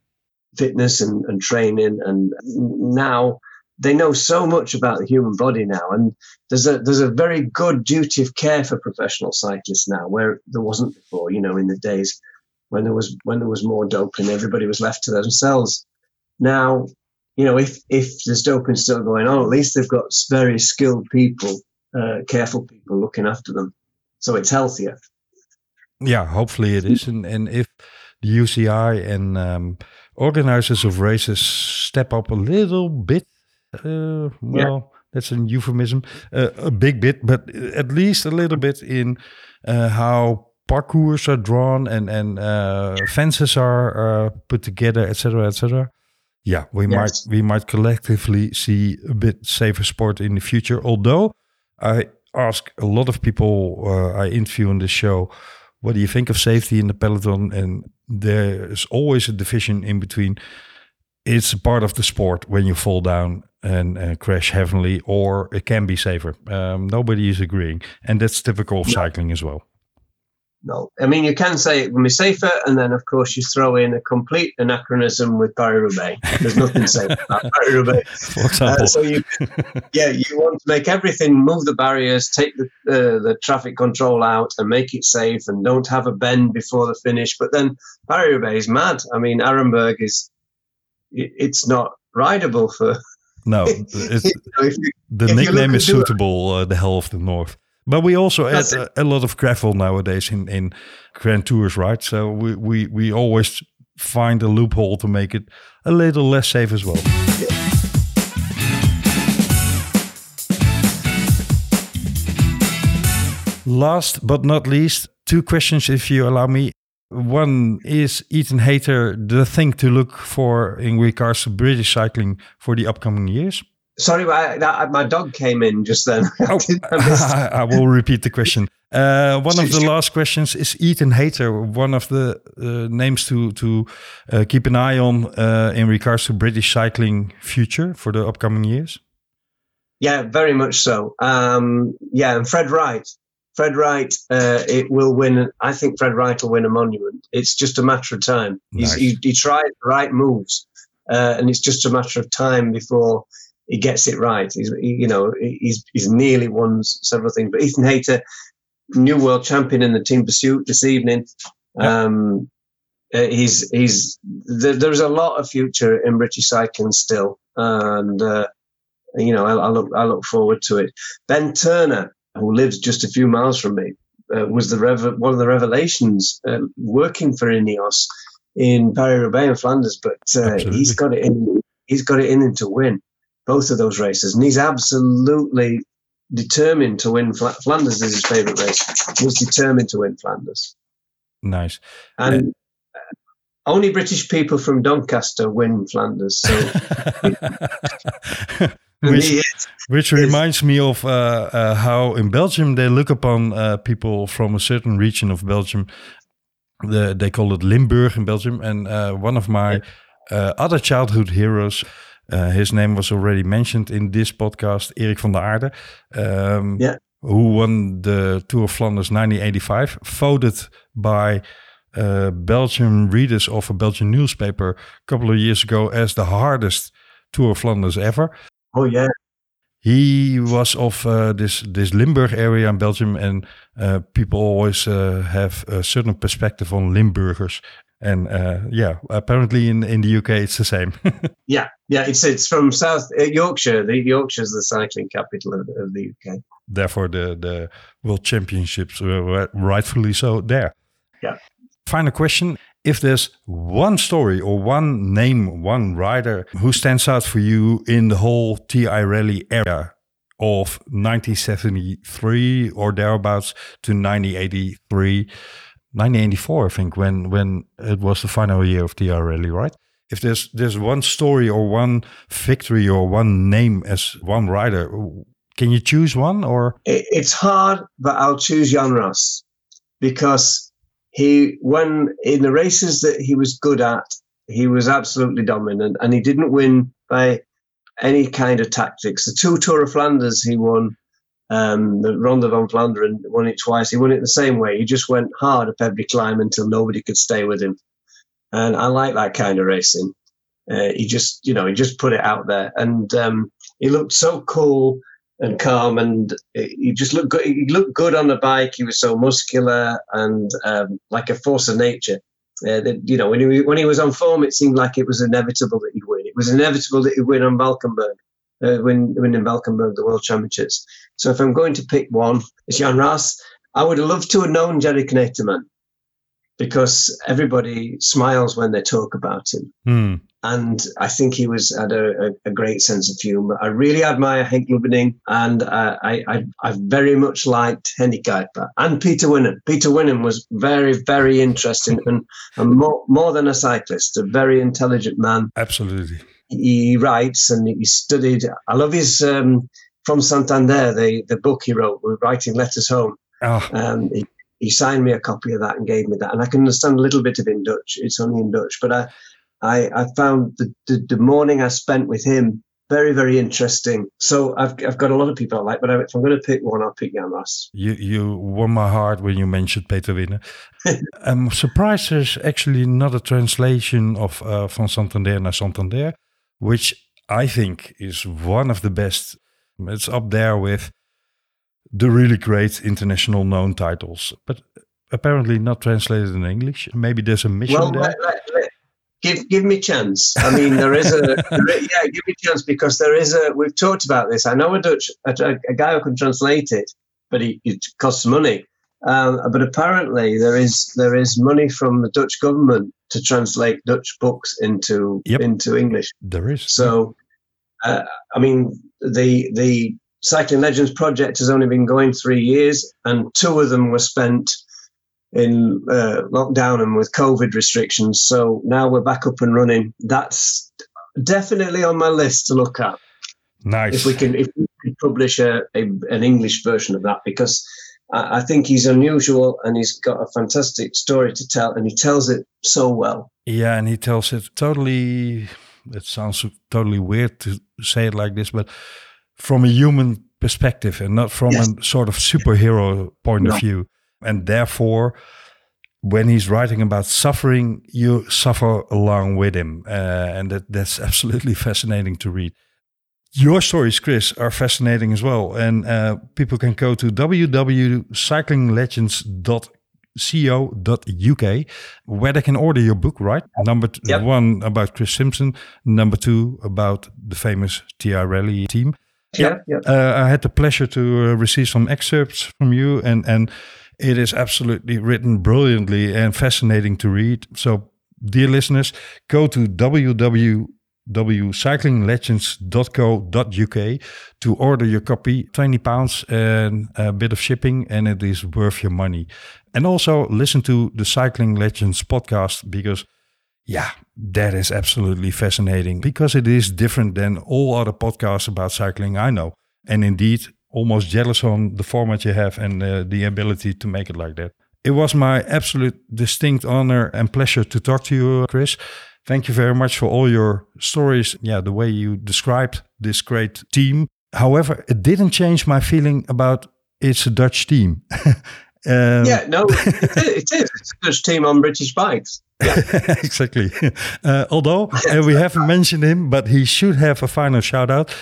fitness and, and training and now they know so much about the human body now and there's a there's a very good duty of care for professional cyclists now where there wasn't before you know in the days when there was when there was more doping everybody was left to themselves. Now you know if if there's doping still going on at least they've got very skilled people uh, careful people looking after them. So it's healthier. Yeah, hopefully it is. And, and if the UCI and um, organizers of races step up a little bit, uh, well, that's a euphemism, uh, a big bit, but at least a little bit in uh, how parcours are drawn and and uh, fences are uh, put together, etc., etc. Yeah, we Yes. might we might collectively see a bit safer sport in the future. Although I ask a lot of people uh, I interview on this show, what do you think of safety in the peloton? And there's always a division in between. It's a part of the sport when you fall down and uh, crash heavily, or it can be safer. Um, nobody is agreeing, and that's typical of cycling as well. No, I mean you can say it can be safer, and then of course you throw in a complete anachronism with Paris Roubaix. There's nothing safe about Paris Roubaix. For example, Uh, so you, yeah, you want to make everything, move the barriers, take the uh, the traffic control out, and make it safe, and don't have a bend before the finish. But then Paris Roubaix is mad. I mean, Arenberg is, it, it's not rideable for. No, it's, you know, you, the nickname is suitable, uh, the Hell of the North. But we also add a, a lot of gravel nowadays in, in Grand Tours, right? So we, we, we always find a loophole to make it a little less safe as well. Last but not least, two questions, if you allow me. One is Ethan Hayter the thing to look for in regards to British cycling for the upcoming years? sorry, I, that, my dog came in just then. Oh, I I will repeat the question. Uh, one of the last questions is Ethan Hayter, one of the uh, names to to uh, keep an eye on uh, in regards to British cycling future for the upcoming years. Yeah, very much so. Um, yeah, and Fred Wright. Fred Wright, uh, it will win. I think Fred Wright will win a monument. It's just a matter of time. He's, Nice. he, he tried the right moves, uh, and it's just a matter of time before he gets it right. He's, he, you know, he's he's nearly won several things. But Ethan Hayter, new world champion in the team pursuit this evening. Yeah. Um, uh, he's he's there, there's a lot of future in British cycling still, and uh, you know I, I look I look forward to it. Ben Turner, who lives just a few miles from me, uh, was the rev- one of the revelations uh, working for Ineos in Paris Roubaix and Flanders, but uh, he's got it in. He's got it in him to win both of those races, and he's absolutely determined to win. Fla- Flanders is his favourite race. He's determined to win Flanders, Nice. and uh, only British people from Doncaster win Flanders. So which which reminds me of uh, uh, how in Belgium they look upon uh, people from a certain region of Belgium. The, they call it Limburg in Belgium, and uh, one of my uh, other childhood heroes. Uh, his name was already mentioned in this podcast, Eric Vanderaerden. Um, Yeah. who won the Tour of Flanders 1985, voted by uh, Belgian readers of a Belgian newspaper a couple of years ago as the hardest Tour of Flanders ever. Oh yeah, He was of uh, this this Limburg area in Belgium, and uh, people always uh, have a certain perspective on Limburgers. And uh, yeah, apparently in, in the UK it's the same. yeah, yeah. It's it's from South uh, Yorkshire. The Yorkshire's the cycling capital of, of the UK. Therefore, the the World Championships were rightfully so there. Yeah. Final question: If there's one story or one name, one rider who stands out for you in the whole TI Raleigh era of 1973 or thereabouts to 1983, 1984, I think, when when it was the final year of TI Raleigh, right? If there's there's one story or one victory or one name as one rider, can you choose one or? It's hard, but I'll choose Jan Raas because he, when in the races that he was good at, he was absolutely dominant, and he didn't win by any kind of tactics. The two Tour of Flanders he won, um, the Ronde van Vlaanderen won it twice. He won it the same way. He just went hard up every climb until nobody could stay with him, and I like that kind of racing. Uh, he just, you know, he just put it out there, and um, he looked so cool and calm, and he just looked good. He looked good on the bike. He was so muscular and um, like a force of nature. Uh, that, you know, when he when he was on form, it seemed like it was inevitable that he'd win. It was inevitable that he'd win on Valkenburg, uh, win win in Valkenburg the World Championships. So if I'm going to pick one, it's Jan Raas. I would have loved to have known Gerrie Knetemann because everybody smiles when they talk about him Hmm. And I think he was had a, a, a great sense of humour. I really admire Henk Lubberding, and uh, I, I I very much liked Hennie Kuiper and Peter Winnen. Peter Winnen was very very interesting and, and more more than a cyclist, a very intelligent man. Absolutely. He writes and he studied. I love his um, from Santander, the the book he wrote, writing letters home. Ah, Um, he, he signed me a copy of that and gave me that, and I can understand a little bit of in Dutch. It's only in Dutch, but I, I, I found the, the the morning I spent with him very, very interesting. So I've I've got a lot of people I like, but if I'm going to pick one, I'll pick Jan Raas. you, you won my heart when you mentioned Peter Winnen. I'm surprised there's actually not a translation of uh, Van Santander naar Santander, which I think is one of the best. It's up there with the really great international known titles, but apparently not translated in English. Maybe there's a mission Well, there. let- give give me chance. I mean, there is a there is- yeah, give me chance because there is a. We've talked about this. I know a Dutch a, a guy who can translate it, but he, it costs money. Um, but apparently, there is there is money from the Dutch government to translate Dutch books into Yep. into English. there is. So, uh, I mean, the the Cycling Legends project has only been going three years, and two of them were spent in uh, lockdown and with COVID restrictions. So now we're back up and running. That's definitely on my list to look at nice. if we can if we can publish a, a an English version of that because. I I think he's unusual and he's got a fantastic story to tell, and he tells it so well. Yeah, and he tells it totally. It sounds totally weird to say it like this, but from a human perspective and not from Yes. a sort of superhero point No. of view. And therefore, when he's writing about suffering, you suffer along with him, uh, and that that's absolutely fascinating to read. Your stories, Chris, are fascinating as well, and uh, people can go to www.cyclinglegends.co.uk where they can order your book, right? Number t- Yep. one about Chris Simpson, number two about the famous TI Raleigh team. Yeah, yeah. Uh, I had the pleasure to uh, receive some excerpts from you, and and it is absolutely written brilliantly and fascinating to read. So, dear listeners, go to www.cyclinglegends.co.uk to order your copy. Twenty pounds and a bit of shipping, and it is worth your money. And also listen to the Cycling Legends podcast because yeah, that is absolutely fascinating because it is different than all other podcasts about cycling I know. And indeed, almost jealous on the format you have and uh, the ability to make it like that. It was my absolute distinct honor and pleasure to talk to you, Chris. Thank you very much for all your stories. Yeah, the way you described this great team. However, it didn't change my feeling about it's a Dutch team. um, yeah, no, it is. It is. It's a Dutch team on British bikes. exactly. Uh, although uh, we haven't mentioned him, but he should have a final shout out.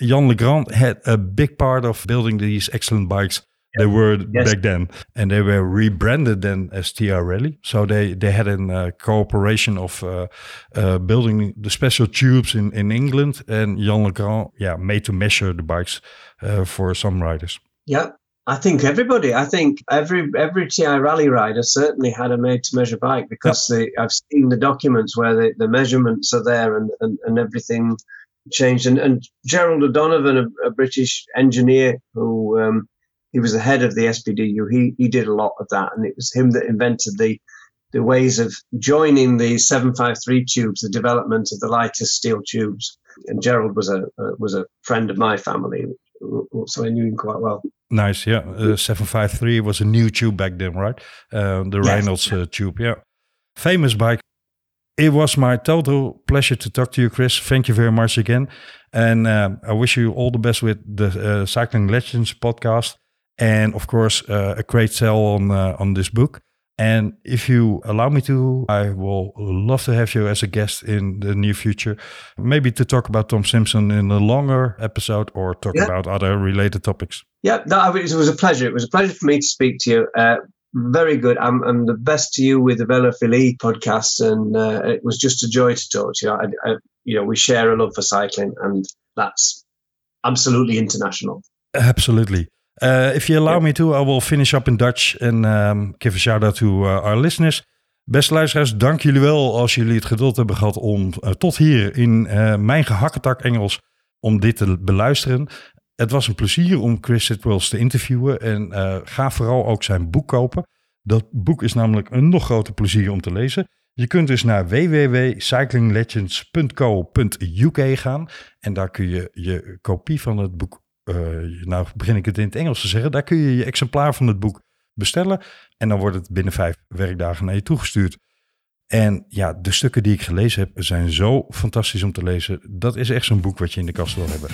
Jan Legrand had a big part of building these excellent bikes. They were Yes. back then, and they were rebranded then as TI Raleigh. So they they had a uh, cooperation of uh, uh, building the special tubes in in England, and Jan Legrand, yeah, made to measure the bikes uh, for some riders. Yeah. I think everybody. I think every every TI Raleigh rider certainly had a made to measure bike because they, I've seen the documents where the, the measurements are there and, and, and everything changed. And, and Gerald O'Donovan, a, a British engineer who um, he was the head of the SBDU, he he did a lot of that, and it was him that invented the the ways of joining the 753 tubes, the development of the lightest steel tubes. And Gerald was a, was a friend of my family, so I knew him quite well. Nice, yeah. Uh, 753 was a new tube back then, right? Uh, the Yes. Reynolds uh, tube, yeah. Famous bike. It was my total pleasure to talk to you, Chris. Thank you very much again. And um, I wish you all the best with the uh, Cycling Legends podcast. And of course, uh, a great sell on, uh, on this book. And if you allow me to, I will love to have you as a guest in the near future. Maybe to talk about Tom Simpson in a longer episode or talk Yeah. about other related topics. Yeah, that, it was a pleasure. It was a pleasure for me to speak to you. Uh, very good. I'm, I'm the best to you with the Velophilie podcast, and uh, it was just a joy to talk to you. I, I, you know, we share a love for cycling, and that's absolutely international. Absolutely. Uh, if you allow me to, I will finish up in Dutch and um, give a shout out to uh, our listeners. Beste luisteraars, dank jullie wel als jullie het geduld hebben gehad om uh, tot hier in uh, mijn gehakketak Engels om dit te beluisteren. Het was een plezier om Chris Sitwells te interviewen en uh, ga vooral ook zijn boek kopen. Dat boek is namelijk een nog groter plezier om te lezen. Je kunt dus naar www.cyclinglegends.co.uk gaan en daar kun je je kopie van het boek eh, nou begin ik het in het Engels te zeggen, daar kun je je exemplaar van het boek bestellen. En dan wordt het binnen vijf werkdagen naar je toegestuurd. En ja, de stukken die ik gelezen heb zijn zo fantastisch om te lezen. Dat is echt zo'n boek wat je in de kast wil hebben.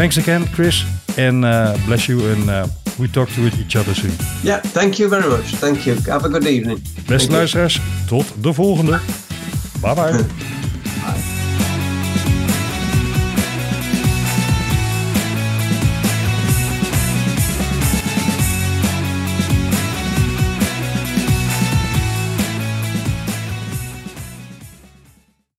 Thanks again, Chris. And uh, bless you. And uh, we talk to each other soon. Yeah, thank you very much. Thank you. Have a good evening. Beste luisteraars, tot de volgende. Bye bye.